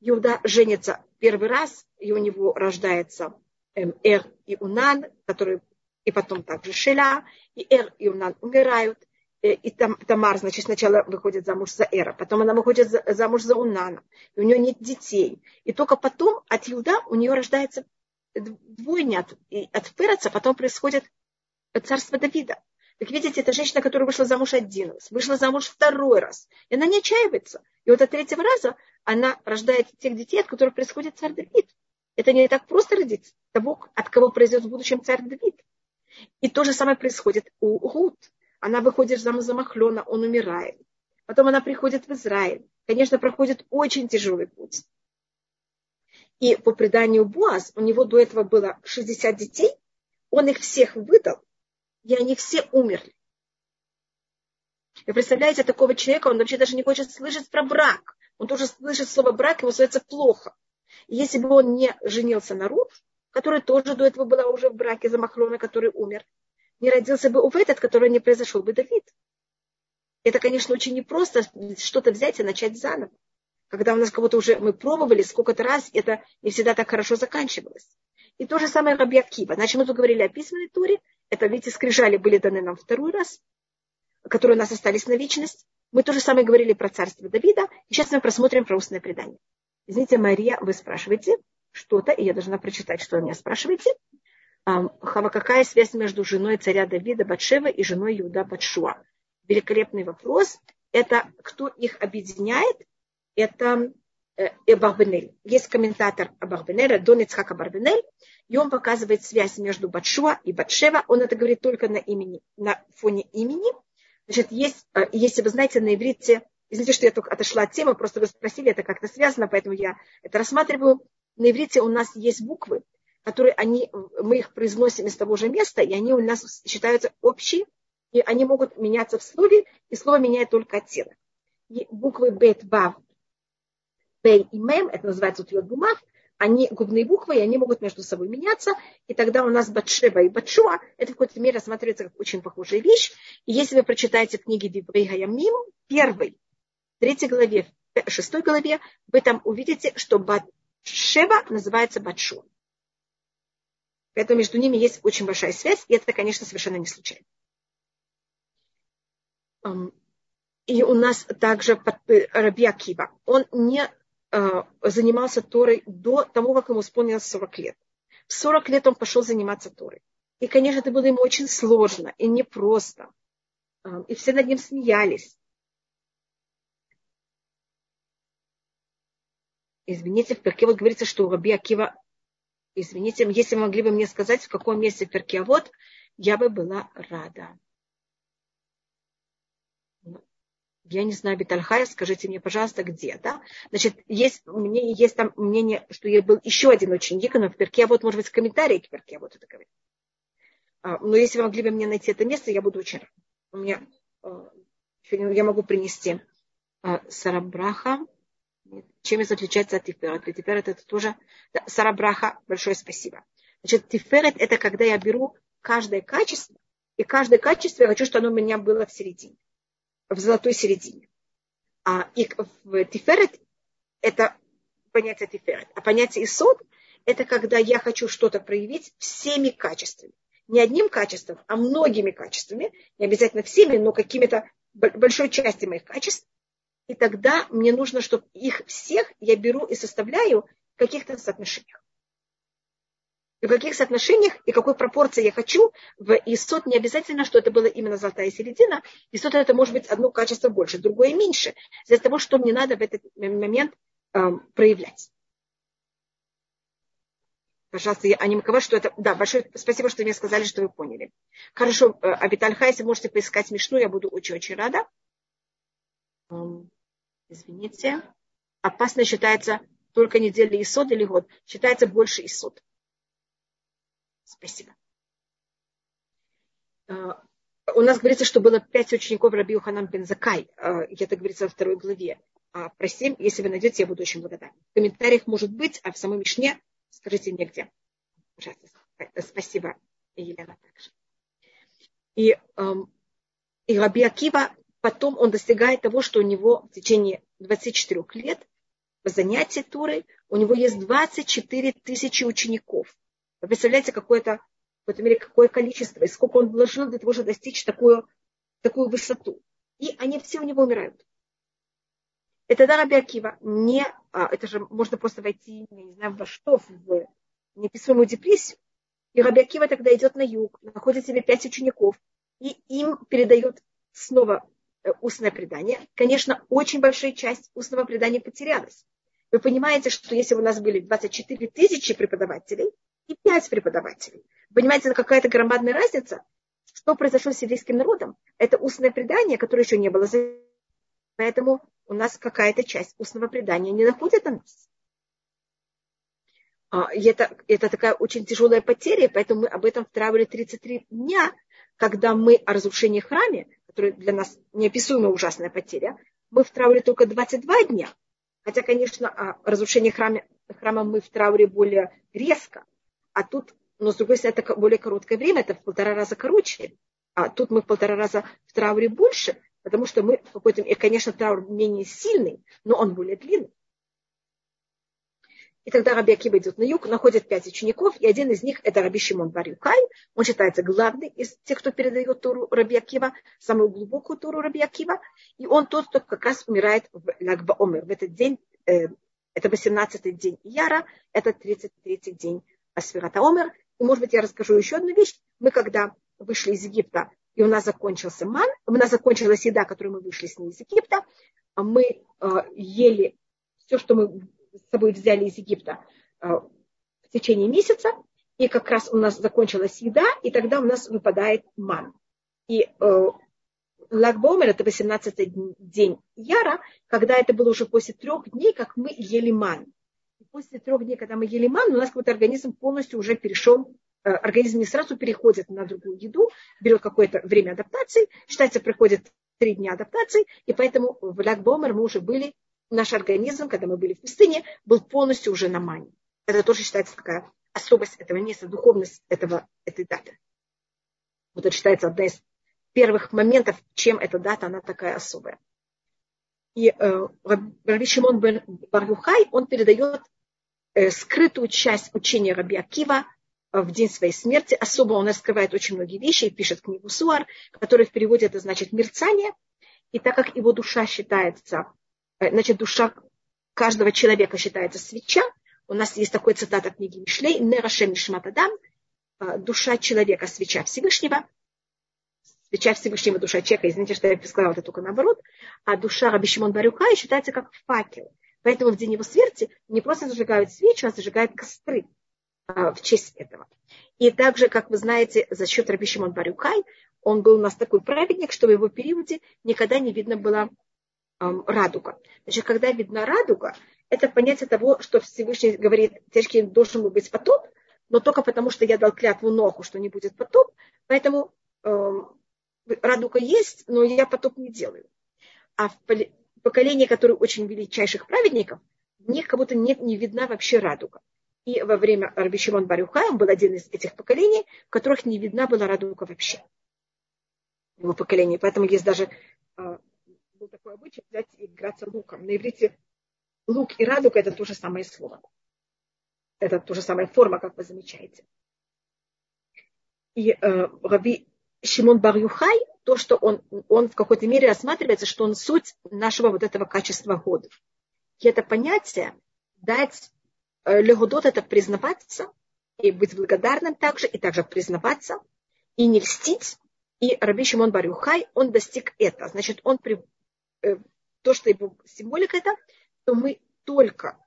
S1: Иуда женится первый раз, и у него рождается эм, Эр и Унан, который, и потом также Шеля, и Эр и Унан умирают, и там, Тамар, значит, сначала выходит замуж за Эра, потом она выходит за, замуж за Унана, и у нее нет детей. И только потом от Иуда у нее рождается двойня от, от Переца, потом происходит царство Давида. Так видите, это женщина, которая вышла замуж один раз, вышла замуж второй раз. И она не отчаивается. И вот от третьего раза она рождает тех детей, от которых происходит царь Давид. Это не так просто родить того, от кого произойдет в будущем царь Давид. И то же самое происходит у Рут. Она выходит замуж за Махлена, он умирает. Потом она приходит в Израиль. Конечно, проходит очень тяжелый путь. И по преданию Буаз, у него до этого было 60 детей, он их всех выдал, и они все умерли. Вы представляете, такого человека, он вообще даже не хочет слышать про брак. Он тоже слышит слово брак, ему становится плохо. И если бы он не женился на Рут, которая тоже до этого была уже в браке за Махлона, который умер, не родился бы Увет, от которого не произошел бы Давид. Это, конечно, очень непросто что-то взять и начать заново. Когда у нас кого-то уже мы пробовали сколько-то раз, это не всегда так хорошо заканчивалось. И то же самое Раби Акива. Значит, мы тут говорили о письменной туре. Это, видите, скрижали были даны нам второй раз, которые у нас остались на вечность. Мы то же самое говорили про царство Давида. И сейчас мы просмотрим про устное предание. Извините, Мария, вы спрашиваете что-то, и я должна прочитать, что вы меня спрашиваете. Какая связь между женой царя Давида Батшева и женой Иуда Батшуа? Великолепный вопрос. Это кто их объединяет? Это Эбарбенель. Есть комментатор Абарбенеля, Дон Ицхак Абарбенель, и он показывает связь между Батшуа и Батшева. Он это говорит только на, имени, на фоне имени. Значит, есть, э, если вы знаете, на иврите, извините, что я только отошла от темы, просто вы спросили, это как-то связано, поэтому я это рассматриваю. На иврите у нас есть буквы, которые они, мы их произносим из того же места, и они у нас считаются общие, и они могут меняться в слове, и слово меняет только оттенок. И буквы бет, бав, пей и мем, это называется утвет бумаг, они губные буквы, и они могут между собой меняться, и тогда у нас Батшева и Батшуа, это в какой-то мере рассматривается как очень похожая вещь. И если вы прочитаете книги Дибрей Гаямим, первой, третьей главе, шестой главе, вы там увидите, что Батшева называется Батшуа. Поэтому между ними есть очень большая связь, и это, конечно, совершенно не случайно. И у нас также э, Раби Акива. Он не э, занимался Торой до того, как ему исполнилось 40 лет. В 40 лет он пошел заниматься Торой. И, конечно, это было ему очень сложно и непросто. И все над ним смеялись. Извините, в Перке вот говорится, что у Раби Акива, извините, если вы могли бы мне сказать, в каком месте вот, я бы была рада. Я не знаю, Бетальхая, скажите мне, пожалуйста, где, да? Значит, есть, меня есть там мнение, что я был еще один ученик, но в перке, вот, может быть, в комментарии к вот это говорит. А, но если вы могли бы мне найти это место, я буду очень рада. У меня, а, я могу принести а, Сарабраха. Чем это отличается от Тиферет? Тиферет это тоже... Да, Сарабраха, большое спасибо. Значит, Тиферет это когда я беру каждое качество, и каждое качество я хочу, чтобы оно у меня было в середине в золотой середине. А и тиферет это понятие тиферет. А понятие исод это когда я хочу что-то проявить всеми качествами. Не одним качеством, а многими качествами. Не обязательно всеми, но какими-то большой частью моих качеств. И тогда мне нужно, чтобы их всех я беру и составляю в каких-то соотношениях и в каких соотношениях и какой пропорции я хочу. В исот не обязательно, что это было именно золотая середина. Исот это может быть одно качество больше, другое меньше. Из-за того, что мне надо в этот момент э, проявлять. Пожалуйста, я Анимкова, что это... Да, большое спасибо, что мне сказали, что вы поняли. Хорошо, э, Абитальха, если можете поискать смешную, я буду очень-очень рада. Извините. Опасно считается только неделя исод или год. Считается больше исод. Спасибо. А, у нас говорится, что было пять учеников Раби Уханам Бензакай. А, это говорится во второй главе. А про семь, если вы найдете, я буду очень благодарна. В комментариях может быть, а в самой Мишне скажите мне где. Пожалуйста. Спасибо, Елена, также. И, эм, и Раби Акива потом он достигает того, что у него в течение 24 лет по занятии Турой у него есть 24 тысячи учеников. Вы представляете, какое-то, в какой-то мере, какое количество, и сколько он вложил для того, чтобы достичь такую, такую высоту. И они все у него умирают. Это да, Раби Акива, не, а, это же можно просто войти, я не знаю, во что, в неописуемую депрессию. И Раби Акива тогда идет на юг, находит себе пять учеников, и им передает снова устное предание. Конечно, очень большая часть устного предания потерялась. Вы понимаете, что если у нас были 24 тысячи преподавателей, и пять преподавателей. Понимаете, какая-то громадная разница. Что произошло с еврейским народом? Это устное предание, которое еще не было. Поэтому у нас какая-то часть устного предания не находит на нас. А, и это, это такая очень тяжелая потеря, поэтому мы об этом втравили 33 дня, когда мы о разрушении храме, которое для нас неописуемая ужасная потеря, мы втравили только 22 дня. Хотя, конечно, о разрушении храма, храма мы в трауре более резко. А тут, но с другой стороны, это более короткое время, это в полтора раза короче. А тут мы в полтора раза в трауре больше, потому что мы в какой-то... И, конечно, траур менее сильный, но он более длинный. И тогда Раби Акиба идет на юг, находит пять учеников, и один из них это Раби Шимон Барюкай. Он считается главный из тех, кто передает Туру Раби Акива, самую глубокую Туру Раби Акива. И он тот, кто как раз умирает в Лагба Омер. В этот день, э, это 18-й день Яра, это 33-й день Асфирата Омер. И, может быть, я расскажу еще одну вещь. Мы, когда вышли из Египта, и у нас закончился ман, у нас закончилась еда, которую мы вышли с ней из Египта, а мы э, ели все, что мы с собой взяли из Египта э, в течение месяца, и как раз у нас закончилась еда, и тогда у нас выпадает ман. И э, Лагбомер, это 18-й день Яра, когда это было уже после трех дней, как мы ели ман после трех дней, когда мы ели ману, у нас какой-то организм полностью уже перешел, э, организм не сразу переходит на другую еду, берет какое-то время адаптации, считается, проходит три дня адаптации, и поэтому в Лякбомер мы уже были, наш организм, когда мы были в пустыне, был полностью уже на мане. Это тоже считается такая особость этого места, духовность этого, этой даты. Вот это считается одна из первых моментов, чем эта дата, она такая особая. И э, Раби Шимон бен Барюхай, он передает Э, скрытую часть учения Раби Акива э, в день своей смерти. Особо он раскрывает очень многие вещи и пишет книгу Суар, которая в переводе это значит мерцание. И так как его душа считается, значит, душа каждого человека считается свеча, у нас есть такой цитат от книги Мишлей, «Нерашем Мишматадам», э, душа человека, свеча Всевышнего, свеча Всевышнего, душа человека, извините, что я сказала это только наоборот, а душа Раби Шимон Барюка считается как факел. Поэтому в день его смерти не просто зажигают свечу, а зажигают костры в честь этого. И также, как вы знаете, за счет Раби Шимон Барюкай, он был у нас такой праведник, что в его периоде никогда не видно было радуга. Значит, когда видна радуга, это понятие того, что Всевышний говорит, тяжкий должен быть потоп, но только потому, что я дал клятву Ноху, что не будет потоп, поэтому эм, радуга есть, но я потоп не делаю. А в поколении, которое очень величайших праведников, в них как будто нет, не видна вообще радуга. И во время Раби Шимон Барюха он был один из этих поколений, в которых не видна была радуга вообще. Его поколение. Поэтому есть даже э, был такой обычай взять и играться луком. На иврите лук и радуга это то же самое слово. Это то же самая форма, как вы замечаете. И э, Раби Шимон Барюхай, то, что он, он в какой-то мере рассматривается, что он суть нашего вот этого качества года. И это понятие дать Э, легудот это признаваться и быть благодарным также, и также признаваться, и не льстить. И Раби Шимон Барюхай, он достиг это. Значит, он при, то, что символика это, то мы только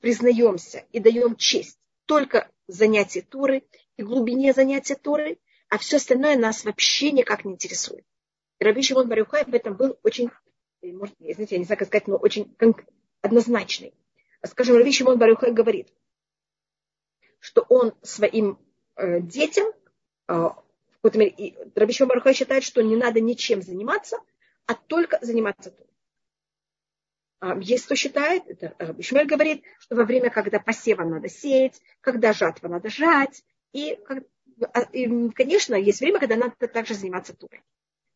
S1: признаемся и даем честь только занятия Туры и глубине занятия Туры, а все остальное нас вообще никак не интересует. И Раби Шимон Барюхай в этом был очень, э, может, извините, я не знаю, как сказать, но очень однозначный скажем, Рави Шимон Барюхай говорит, что он своим э, детям, э, в какой-то мере, и Раби Шимон Барюхай считает, что не надо ничем заниматься, а только заниматься тут. А, есть кто считает, это Раби Шмель говорит, что во время, когда посева надо сеять, когда жатва надо жать, и, а, и конечно, есть время, когда надо также заниматься турой.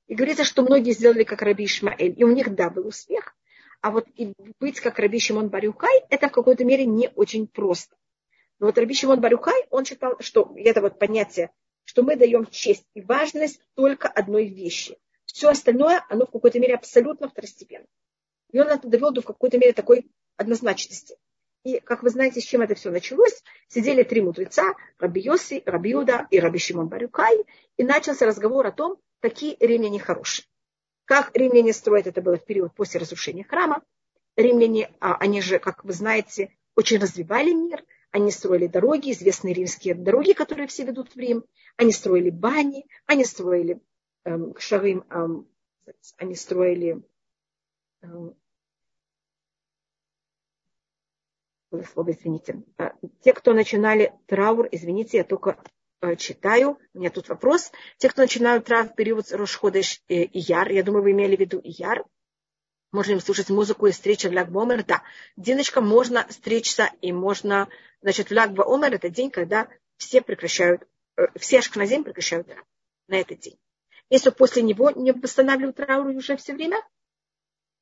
S1: И говорится, что многие сделали как Раби Ишмаэль, и у них, да, был успех, а вот и быть как Раби Шимон Барюкай, это в какой-то мере не очень просто. Но вот Раби Шимон Барюкай, он считал, что это вот понятие, что мы даем честь и важность только одной вещи. Все остальное, оно в какой-то мере абсолютно второстепенно. И он это довел до в какой-то мере такой однозначности. И, как вы знаете, с чем это все началось, сидели три мудреца, Раби Йоси, Раби Юда и Раби Шимон Барюкай, и начался разговор о том, какие римляне хорошие. Как римляне строят, это было в период после разрушения храма. Римляне, а, они же, как вы знаете, очень развивали мир. Они строили дороги, известные римские дороги, которые все ведут в Рим. Они строили бани, они строили эм, шарым, эм, они строили слово, извините. А, те, кто начинали траур, извините, я только Э, читаю. У меня тут вопрос. Те, кто начинают трав в период Рошходыш и Яр, я думаю, вы имели в виду Яр, можно им слушать музыку и встреча в Лягбомер. Да, Диночка, можно встретиться и можно, значит, в Лягбомер это день, когда все прекращают, э, все ашкназим прекращают на этот день. Если после него не восстанавливают траур уже все время,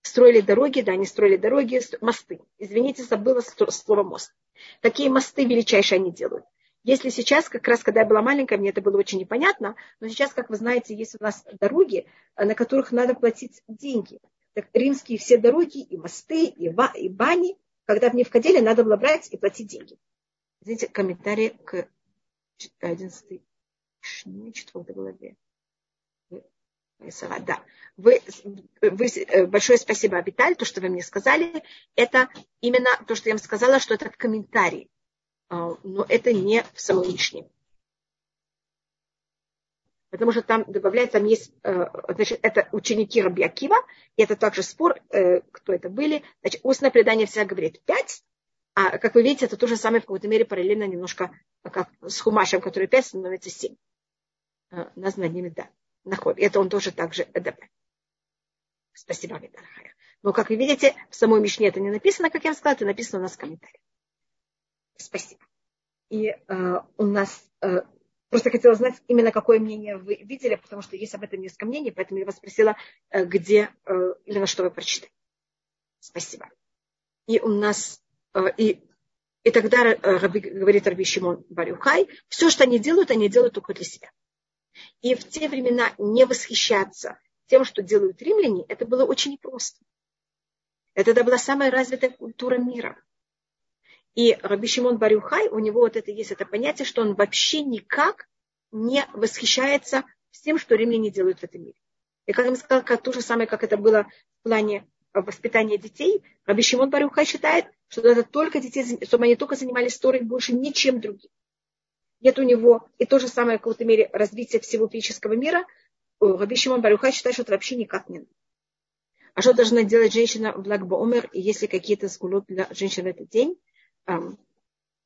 S1: строили дороги, да, они строили дороги, мосты. Извините, забыла слово мост. Какие мосты величайшие они делают? Если сейчас, как раз когда я была маленькая, мне это было очень непонятно, но сейчас, как вы знаете, есть у нас дороги, э, на которых надо платить деньги. Так, римские все дороги, и мосты, и, ва, и бани, когда в них входили, надо было брать и платить деньги. Извините, комментарий к 11 четвертой главе. Да. Вы, вы, э, большое спасибо, Абиталь, то, что вы мне сказали. Это именно то, что я вам сказала, что это комментарий. А, но это не в Мишне. Потому что там добавляется, там есть, э, значит, это ученики Раби Акива, и это также спор, э, кто это были. Значит, устное предание всегда говорит пять, а как вы видите, это то же самое в какой-то мере параллельно немножко как с Хумашем, который пять становится семь. Э, Названиями, да. Наход. Это он тоже также ЭДП. Спасибо, Виталхая. Но, как вы видите, в самой Мишне это не написано, как я вам сказала, это написано у нас в комментариях. Спасибо. И э, у нас э, просто хотела знать именно какое мнение вы видели, потому что есть об этом несколько мнений, поэтому я вас спросила, э, где э, именно что вы прочитали. Спасибо. И у нас э, и и тогда э, Раби, говорит Раби Шимон Барюхай, все, что они делают, они делают только для себя. И в те времена не восхищаться тем, что делают римляне, это было очень непросто. Это тогда была самая развитая культура мира. И Раби Шимон Барюхай, у него вот это есть это понятие, что он вообще никак не восхищается всем, что римляне делают в этом мире. И как я сказала, как то же самое, как это было в плане воспитания детей, Раби Шимон Барюхай считает, что это только детей, чтобы они только занимались историей, больше ничем другим. Нет у него и то же самое в какой-то мере развитие всего физического мира. Раби Шимон Барюхай считает, что это вообще никак не надо. А что должна делать женщина в Лагбаумер, если какие-то скулот для женщин в этот день?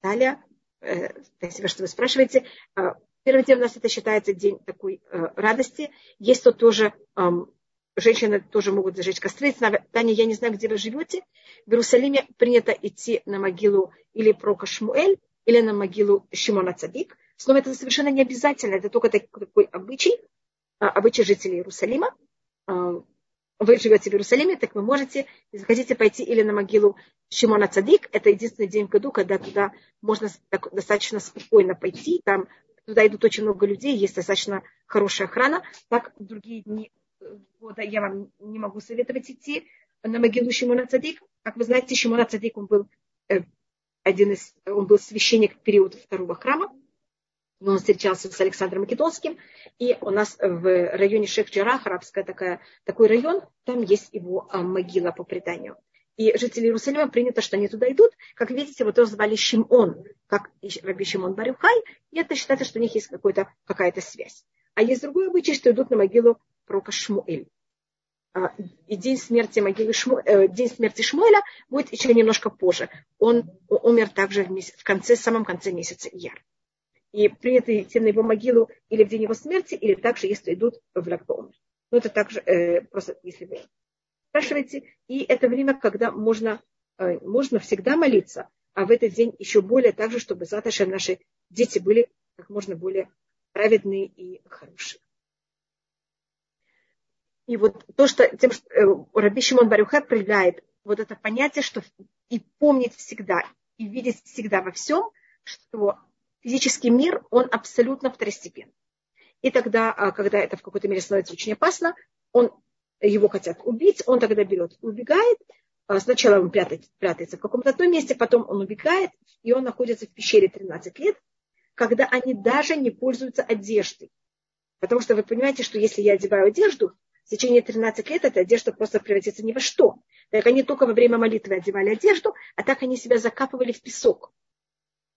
S1: Далее, э, спасибо, что вы спрашиваете. А, первый день у нас это считается день такой э, радости. Есть то тоже, женщины тоже могут зажечь костры. Таня, я не знаю, где вы живете. В Иерусалиме принято идти на могилу или Прока Шмуэль, или на могилу Шимона Цадик. Снова это совершенно не обязательно, это только такой обычай, а, обычай жителей Иерусалима вы живете в Иерусалиме, так вы можете, если хотите пойти или на могилу Шимона Цадик, это единственный день в году, когда туда можно достаточно спокойно пойти, там туда идут очень много людей, есть достаточно хорошая охрана, так в другие дни года я вам не могу советовать идти на могилу Шимона Цадик. Как вы знаете, Шимона Цадик, он был э, один из, он был священник в период второго храма, он встречался с Александром Македонским, и у нас в районе Шех-Джарах, арабская такая, такой район, там есть его а, могила по преданию. И жители Иерусалима принято, что они туда идут. Как видите, вот его звали Шимон, как Раби Шимон Барюхай, и это считается, что у них есть какая-то связь. А есть другой обычай, что идут на могилу пророка Шмуэль. А, и день смерти, могилы Шму, э, день смерти Шмуэля будет еще немножко позже. Он умер также в, месяц, в конце, в самом конце месяца Яр и принято идти на его могилу или в день его смерти, или также, если идут в Лагбаумер. Ну, это также э, просто, если вы спрашиваете. И это время, когда можно, э, можно всегда молиться, а в этот день еще более также, чтобы завтра наши дети были как можно более праведные и хорошие. И вот то, что тем, что э, Раби Шимон Барюха проявляет вот это понятие, что и помнить всегда, и видеть всегда во всем, что физический мир, он абсолютно второстепенный. И тогда, а, когда это в какой-то мере становится очень опасно, он, его хотят убить, он тогда берет и убегает. А, сначала он прятает, прятается в каком-то том месте, потом он убегает, и он находится в пещере 13 лет, когда они даже не пользуются одеждой. Потому что вы понимаете, что если я одеваю одежду, в течение 13 лет эта одежда просто превратится ни во что. Так они только во время молитвы одевали одежду, а так они себя закапывали в песок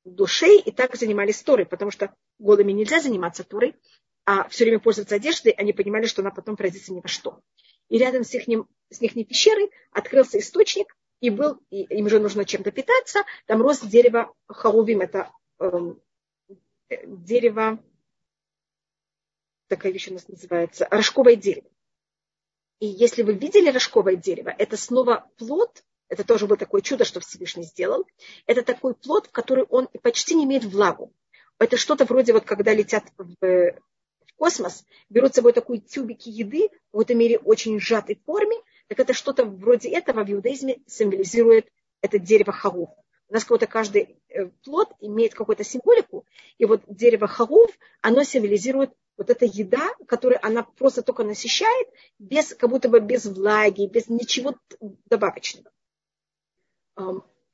S1: душей и так занимались Торой, потому что голыми нельзя заниматься Торой, а все время пользоваться одеждой, они понимали, что она потом превратится ни во что. И рядом с их, с их пещерой открылся источник, и был, и им же нужно чем-то питаться, там рос дерево хаувим, это эм, дерево, такая вещь у нас называется, рожковое дерево. И если вы видели рожковое дерево, это снова плод, это тоже было такое чудо, что Всевышний сделал. Это такой плод, в который он почти не имеет влагу. Это что-то вроде вот когда летят в, космос, берут с собой такие тюбики еды, в этой мере очень сжатой форме, так это что-то вроде этого в иудаизме символизирует это дерево хагув. У нас какой-то каждый э, плод имеет какую-то символику, и вот дерево хагув, оно символизирует вот эта еда, которую она просто только насыщает, без, как будто бы без влаги, без ничего добавочного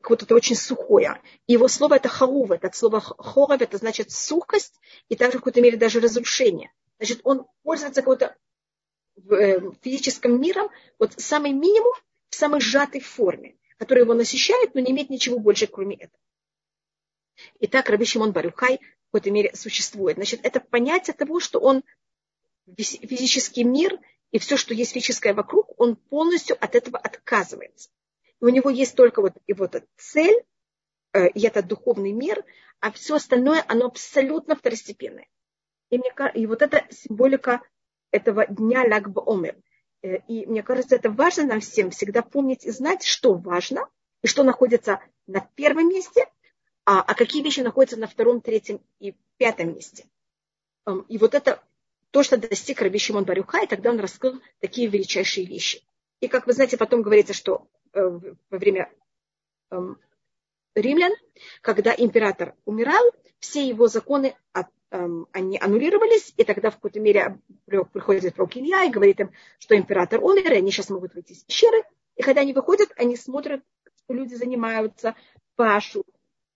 S1: вот это очень сухое. Его слово это хаув, это слово хоров, это значит сухость и также в какой-то мере даже разрушение. Значит, он пользуется какой-то э, физическим миром, вот самый минимум в самой сжатой форме, которая его насыщает, но не имеет ничего больше, кроме этого. И так Раби Шимон Барюхай какой-то мере существует. Значит, это понятие того, что он физический мир и все, что есть физическое вокруг, он полностью от этого отказывается у него есть только вот и вот цель, э, и это духовный мир, а все остальное, оно абсолютно второстепенное. И, мне, и вот эта символика этого дня Лагба Омер. Э, и мне кажется, это важно нам всем всегда помнить и знать, что важно, и что находится на первом месте, а, а какие вещи находятся на втором, третьем и пятом месте. И вот это то, что достиг Раби Шимон Барюха, и тогда он раскрыл такие величайшие вещи. И, как вы знаете, потом говорится, что Э, во время римлян, когда император умирал, все его законы они аннулировались, и тогда в какой-то мере приходит пророк Илья и говорит им, что император умер, и они сейчас могут выйти из пещеры. И когда они выходят, они смотрят, что люди занимаются, пашу,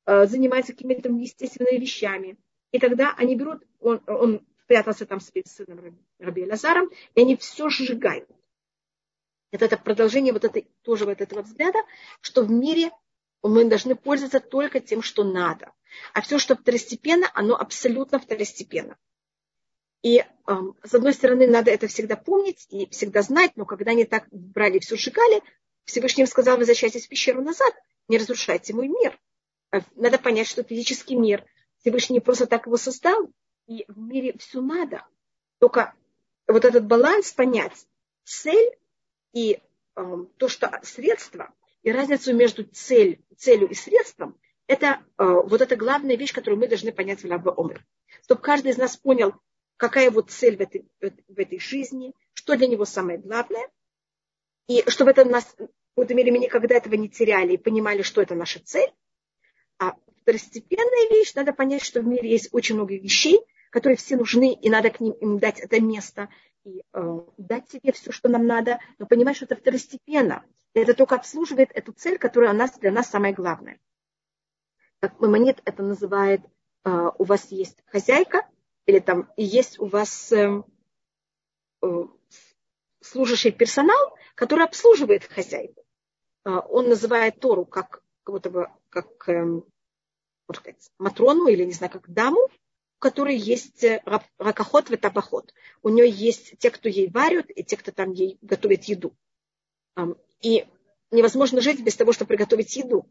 S1: э, занимаются какими-то естественными вещами. И тогда они берут, он, он прятался там с сыном Раби Лазаром, и они все сжигают. Это, это продолжение вот этой, тоже вот этого взгляда, что в мире мы должны пользоваться только тем, что надо. А все, что второстепенно, оно абсолютно второстепенно. И э, с одной стороны, надо это всегда помнить и всегда знать, но когда они так брали все сжигали, Всевышний им сказал, возвращайтесь в пещеру назад, не разрушайте мой мир. Надо понять, что физический мир, Всевышний просто так его создал, и в мире все надо. Только вот этот баланс понять, цель и э, то, что средство, и разницу между цель, целью и средством, это э, вот эта главная вещь, которую мы должны понять в Лабба Омер. Чтобы каждый из нас понял, какая его цель в этой, в этой жизни, что для него самое главное. И чтобы это нас, какой-то мере, мы никогда этого не теряли и понимали, что это наша цель. А второстепенная вещь, надо понять, что в мире есть очень много вещей, которые все нужны, и надо к ним им дать это место, и э, дать себе все, что нам надо, но понимать, что это второстепенно. Это только обслуживает эту цель, которая у нас, для нас самая главная как Мамонет это называет, а, у вас есть хозяйка, или там есть у вас эм, э, служащий персонал, который обслуживает хозяйку. А, он называет Тору как, как будто бы, как эм, сказать, Матрону или, не знаю, как даму, у которой есть э, ракоход и табаход. У нее есть те, кто ей варят, и те, кто там ей готовит еду. И невозможно жить без того, чтобы приготовить еду.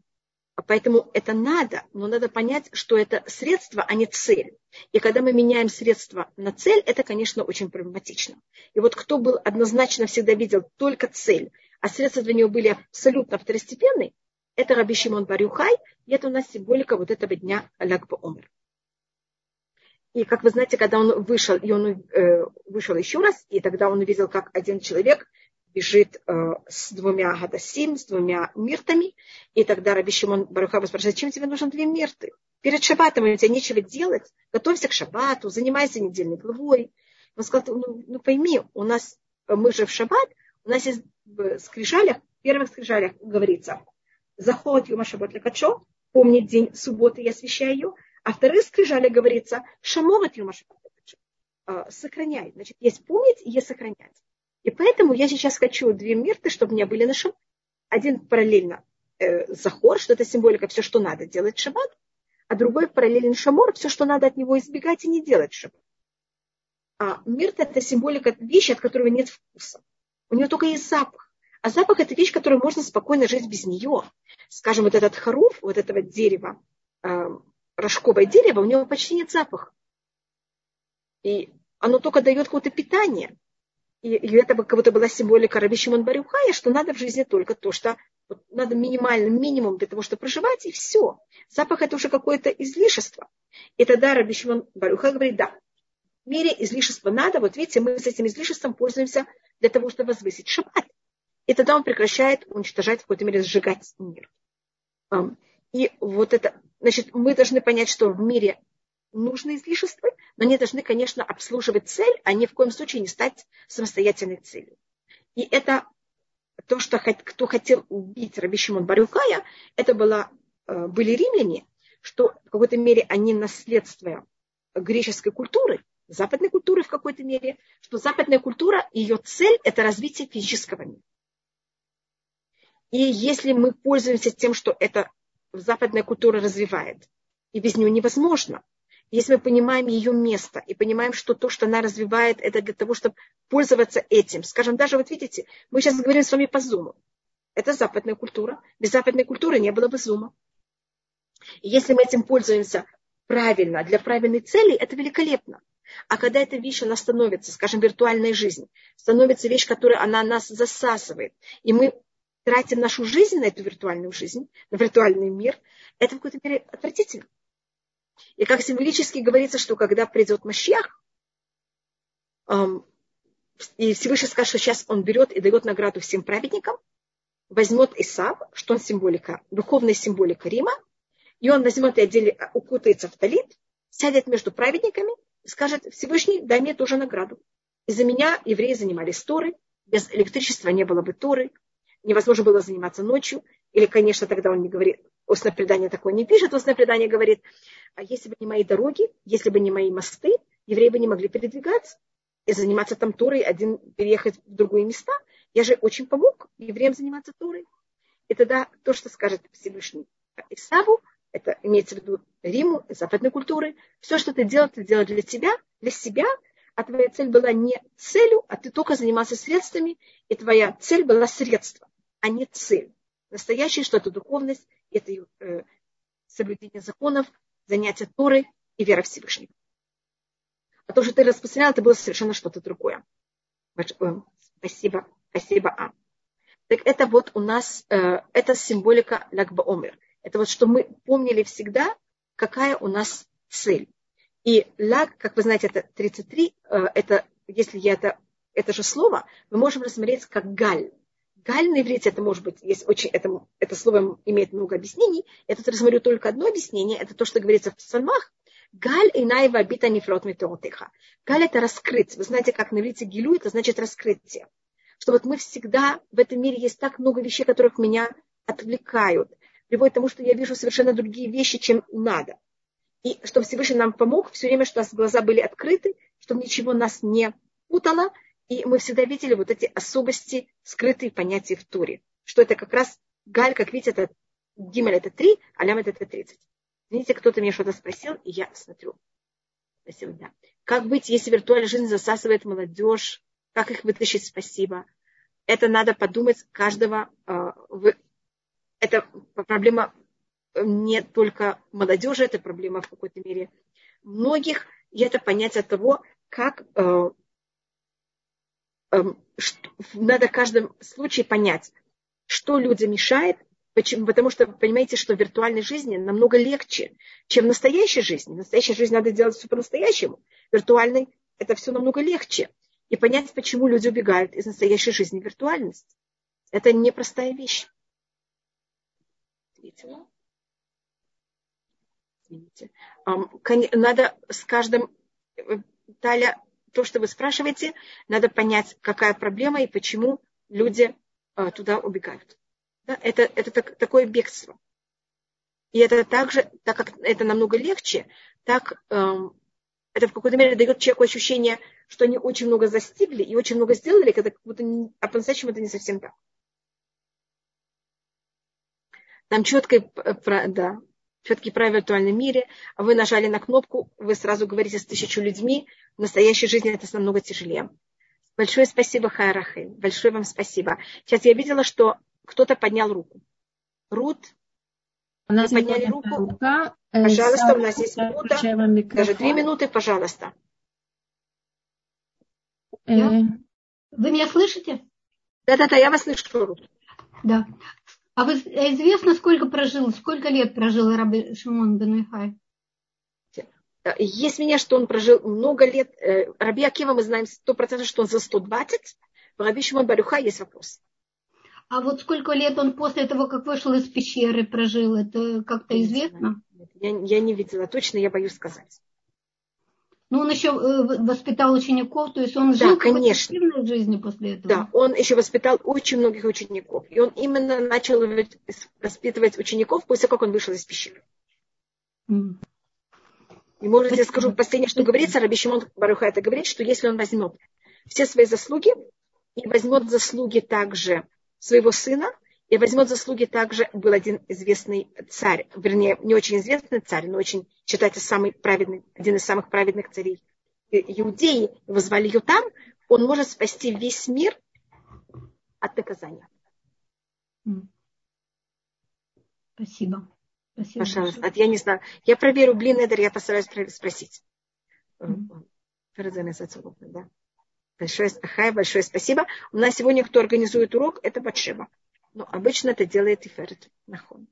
S1: А поэтому это надо, но надо понять, что это средство, а не цель. И когда мы меняем средство на цель, это, конечно, очень проблематично. И вот кто был однозначно всегда видел только цель, а средства для него были абсолютно второстепенные, это Раби Шимон Барюхай, и это у нас символика вот этого дня Лягба Омер. И, как вы знаете, когда он вышел, и он э, вышел еще раз, и тогда он увидел, как один человек бежит э, с двумя гадасим, с двумя миртами. И тогда Раби Шимон Барухаба спрашивает, зачем тебе нужны две мирты? Перед шаббатом у тебя нечего делать. Готовься к шаббату, занимайся недельной главой. Он сказал, ну, ну пойми, у нас, мы же в шаббат, у нас есть в скрижалях, в первых скрижалях говорится, заход юма шаббат лекачо, помнить день субботы, я освящаю ее. А в вторых скрижалях говорится, шамоват юма шаббат лекачо, сохраняй. Значит, есть помнить и есть сохранять. И поэтому я сейчас хочу две мирты, чтобы у меня были на шаббат. Один параллельно э, захор, что это символика, все, что надо делать в шаббат, а другой параллельно шамор, все, что надо от него избегать и не делать в шаббат. А мирт это символика вещи, от которого нет вкуса. У нее только есть запах. А запах это вещь, которую можно спокойно жить без нее. Скажем, вот этот харуф, вот этого дерева, э, рожковое дерево, у него почти нет запаха. И оно только дает какое-то питание. И, и это как будто была символика Раби Барюхая, что надо в жизни только то, что вот, надо минимальный минимум для того, чтобы проживать, и все. Запах это уже какое-то излишество. И тогда Раби Шимон Барюхай говорит, да, в мире излишества надо, вот видите, мы с этим излишеством пользуемся для того, чтобы возвысить шаббат. И тогда он прекращает уничтожать, в какой-то мере сжигать мир. И вот это, значит, мы должны понять, что в мире нужны излишества, но они должны, конечно, обслуживать цель, а ни в коем случае не стать самостоятельной целью. И это то, что кто хотел убить Раби Шимон Барюкая, это было, э, были римляне, что в какой-то мере они наследство греческой культуры, западной культуры в какой-то мере, что западная культура, ее цель – это развитие физического мира. И если мы пользуемся тем, что это западная культура развивает, и без нее невозможно, если мы понимаем ее место и понимаем, что то, что она развивает, это для того, чтобы пользоваться этим. Скажем, даже вот видите, мы сейчас говорим с вами по зуму. Это западная культура. Без западной культуры не было бы зума. И если мы этим пользуемся правильно, для правильной цели, это великолепно. А когда эта вещь, она становится, скажем, виртуальная жизнь, становится вещь, которая она нас засасывает, и мы тратим нашу жизнь на эту виртуальную жизнь, на виртуальный мир, это в какой-то мере отвратительно. И как символически говорится, что когда придет Машьях, и Всевышний скажет, что сейчас он берет и дает награду всем праведникам, возьмет Исав, что он символика, духовная символика Рима, и он возьмет и отдели, укутается в талит, сядет между праведниками скажет, Всевышний, дай мне тоже награду. Из-за меня евреи занимались Торы, без электричества не было бы Торы, невозможно было заниматься ночью, или, конечно, тогда он не говорит, устное предание такое не пишет, устное предание говорит, а если бы не мои дороги, если бы не мои мосты, евреи бы не могли передвигаться и заниматься там Торой, один переехать в другие места. Я же очень помог евреям заниматься Торой. И тогда то, что скажет Всевышний Исаву, это имеется в виду Риму, западной культуры, все, что ты делал, ты делал для тебя, для себя, а твоя цель была не целью, а ты только занимался средствами, и твоя цель была средство, а не цель. Настоящее что-то духовность, это э, соблюдение законов, занятие Торы и вера Всевышнего. А то, что ты распространял, это было совершенно что-то другое. Э, спасибо, спасибо, А. Так это вот у нас, э, это символика Лягба Омер. Это вот что мы помнили всегда, какая у нас цель. И ляг, как вы знаете, это 33, э, это, если я это, это же слово, мы можем рассмотреть как галь. Галь на иврите, это может быть, есть очень, это, это слово имеет много объяснений. Я тут рассмотрю только одно объяснение, это то, что говорится в псалмах. Галь и наева бита нефрот метеотеха. Галь это раскрыть. Вы знаете, как на иврите гилю, это значит раскрытие. Что вот мы всегда, в этом мире есть так много вещей, которых меня отвлекают. Приводит к тому, что я вижу совершенно другие вещи, чем надо и чтобы Всевышний нам помог все время, что у нас глаза были открыты, чтобы ничего нас не путало, и мы всегда видели вот эти особости, скрытые понятия в Туре. Что это как раз Галь, как видите, это Гимель это 3, а Лям это 30. Извините, кто-то меня что-то спросил, и я смотрю. Спасибо, да. Как быть, если виртуальная жизнь засасывает молодежь? Как их вытащить? Спасибо. Это надо подумать каждого. А, это проблема не только молодежи, это проблема в какой-то мере многих, и это понятие того, как э, э, надо в каждом случае понять, что людям мешает, почему, потому что понимаете, что в виртуальной жизни намного легче, чем в настоящей жизни. В настоящей жизни надо делать все по-настоящему. В виртуальной это все намного легче. И понять, почему люди убегают из настоящей жизни в виртуальность. Это непростая вещь. Ответила извините. Надо с каждым, э, Таля, то, что вы спрашиваете, надо понять, какая проблема и почему люди э, туда убегают. Да, это это так, такое бегство. И это также, так как это намного легче, так эм, это в какой-то мере дает человеку ощущение, что они очень много застигли и очень много сделали, когда как будто, а по-настоящему это не совсем так. Там четко, э, да, все-таки про виртуальном мире, вы нажали на кнопку, вы сразу говорите с тысячу людьми, в настоящей жизни это намного тяжелее. Большое спасибо, Хайрахи. Большое вам спасибо. Сейчас я видела, что кто-то поднял руку. Рут,
S2: у нас подняли руку. Рука.
S1: Э, пожалуйста, у нас есть минута. Даже две минуты, пожалуйста.
S3: Э, вы меня слышите?
S1: Да-да-да, я вас слышу, Рут.
S3: Да. А вы э, известно, сколько прожил, сколько лет прожил Раби Шимон бен Ихай?
S1: Есть меня, что он прожил много лет. Э, Раби Акива мы знаем сто процентов, что он за 120. Раби Шимон Барюха есть вопрос.
S3: А вот сколько лет он после того, как вышел из пещеры, прожил, это как-то известно?
S1: Я, я не видела точно, я боюсь сказать.
S3: Но он еще э, воспитал учеников, то есть он жил
S1: да, конечно.
S3: активной жизнью после этого.
S1: Да, он еще воспитал очень многих учеников. И он именно начал воспитывать учеников после того, как он вышел из пещеры. Mm. И, может, я скажу последнее, что говорится, Раби Шимон Баруха это говорит, что если он возьмет все свои заслуги и возьмет заслуги также своего сына, и возьмет заслуги также был один известный царь, вернее, не очень известный царь, но очень считается самый праведный, один из самых праведных царей Иудеи, его звали Ютам, он может спасти весь мир от наказания.
S3: Спасибо.
S1: Спасибо Пожалуйста. Большое. Я не знаю. Я проверю Блинедер, я постараюсь спросить. Mm. Да. Большое, хай, большое спасибо. У нас сегодня кто организует урок, это Батшева. Но обычно это делает Тиферет Нахон.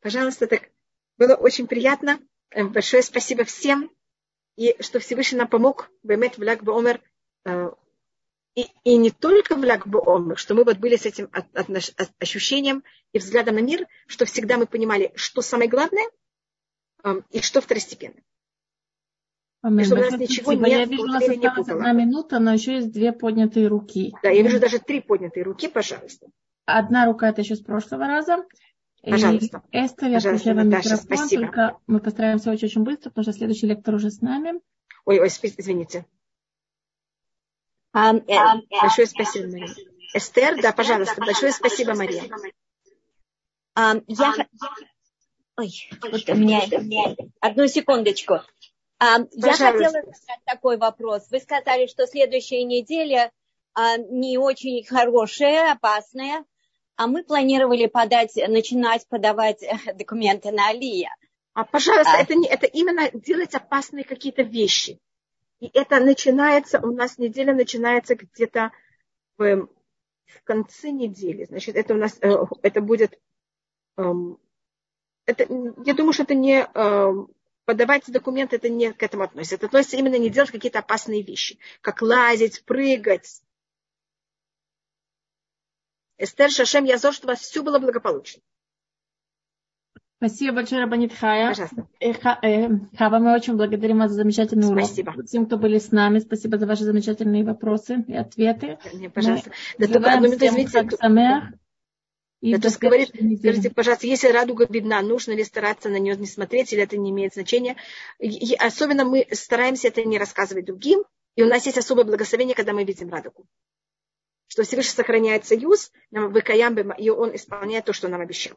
S1: Пожалуйста, так было очень приятно. Э, большое спасибо всем. И что Всевышний нам помог, Бемет в Омер, э, и, и не только в Омер, что мы вот были с этим от, от, от, ощущением и взглядом на мир, что всегда мы понимали, что самое главное э, и что второстепенно.
S2: Амин. чтобы у нас ничего нет, я вижу, у нас осталась одна минута, но еще есть две поднятые руки.
S1: Да, я вижу даже три поднятые руки, пожалуйста.
S2: Одна рука это еще с прошлого раза.
S1: Пожалуйста.
S2: И Эстер, я
S1: включаю микрофон,
S2: спасибо. только мы постараемся очень-очень быстро, потому что следующий лектор уже с нами.
S1: Ой, ой, извините. Um, um, большое спасибо, Мария. Эстер, да, пожалуйста, большое спасибо, Мария.
S4: Um, я... Ой, вот у меня... Одну секундочку. Um, я хотела задать такой вопрос. Вы сказали, что следующая неделя uh, не очень хорошая, опасная, а мы планировали подать, начинать подавать э, документы на Алия.
S1: А, пожалуйста, а... Это, не, это именно делать опасные какие-то вещи. И это начинается, у нас неделя начинается где-то в, в конце недели. Значит, это у нас, э, это будет, эм, это, я думаю, что это не, эм, подавать документы, это не к этому относится. Это относится именно не делать какие-то опасные вещи, как лазить, прыгать. Эстер Шашем Язор, чтобы у вас все было благополучно.
S2: Спасибо большое, Рабанит Хая. Э, э, Хава, мы очень благодарим вас за замечательный урок.
S1: Спасибо.
S2: Всем, кто были с нами, спасибо за ваши замечательные вопросы и ответы.
S1: Не, пожалуйста. Мы да только одну минуту, извините. И это говорит, скажите, пожалуйста, если радуга видна, нужно ли стараться на нее не смотреть, или это не имеет значения? И особенно мы стараемся это не рассказывать другим, и у нас есть особое благословение, когда мы видим радугу. Что Всевышний сохраняет союз, нам выкаям, и он исполняет то, что нам обещал.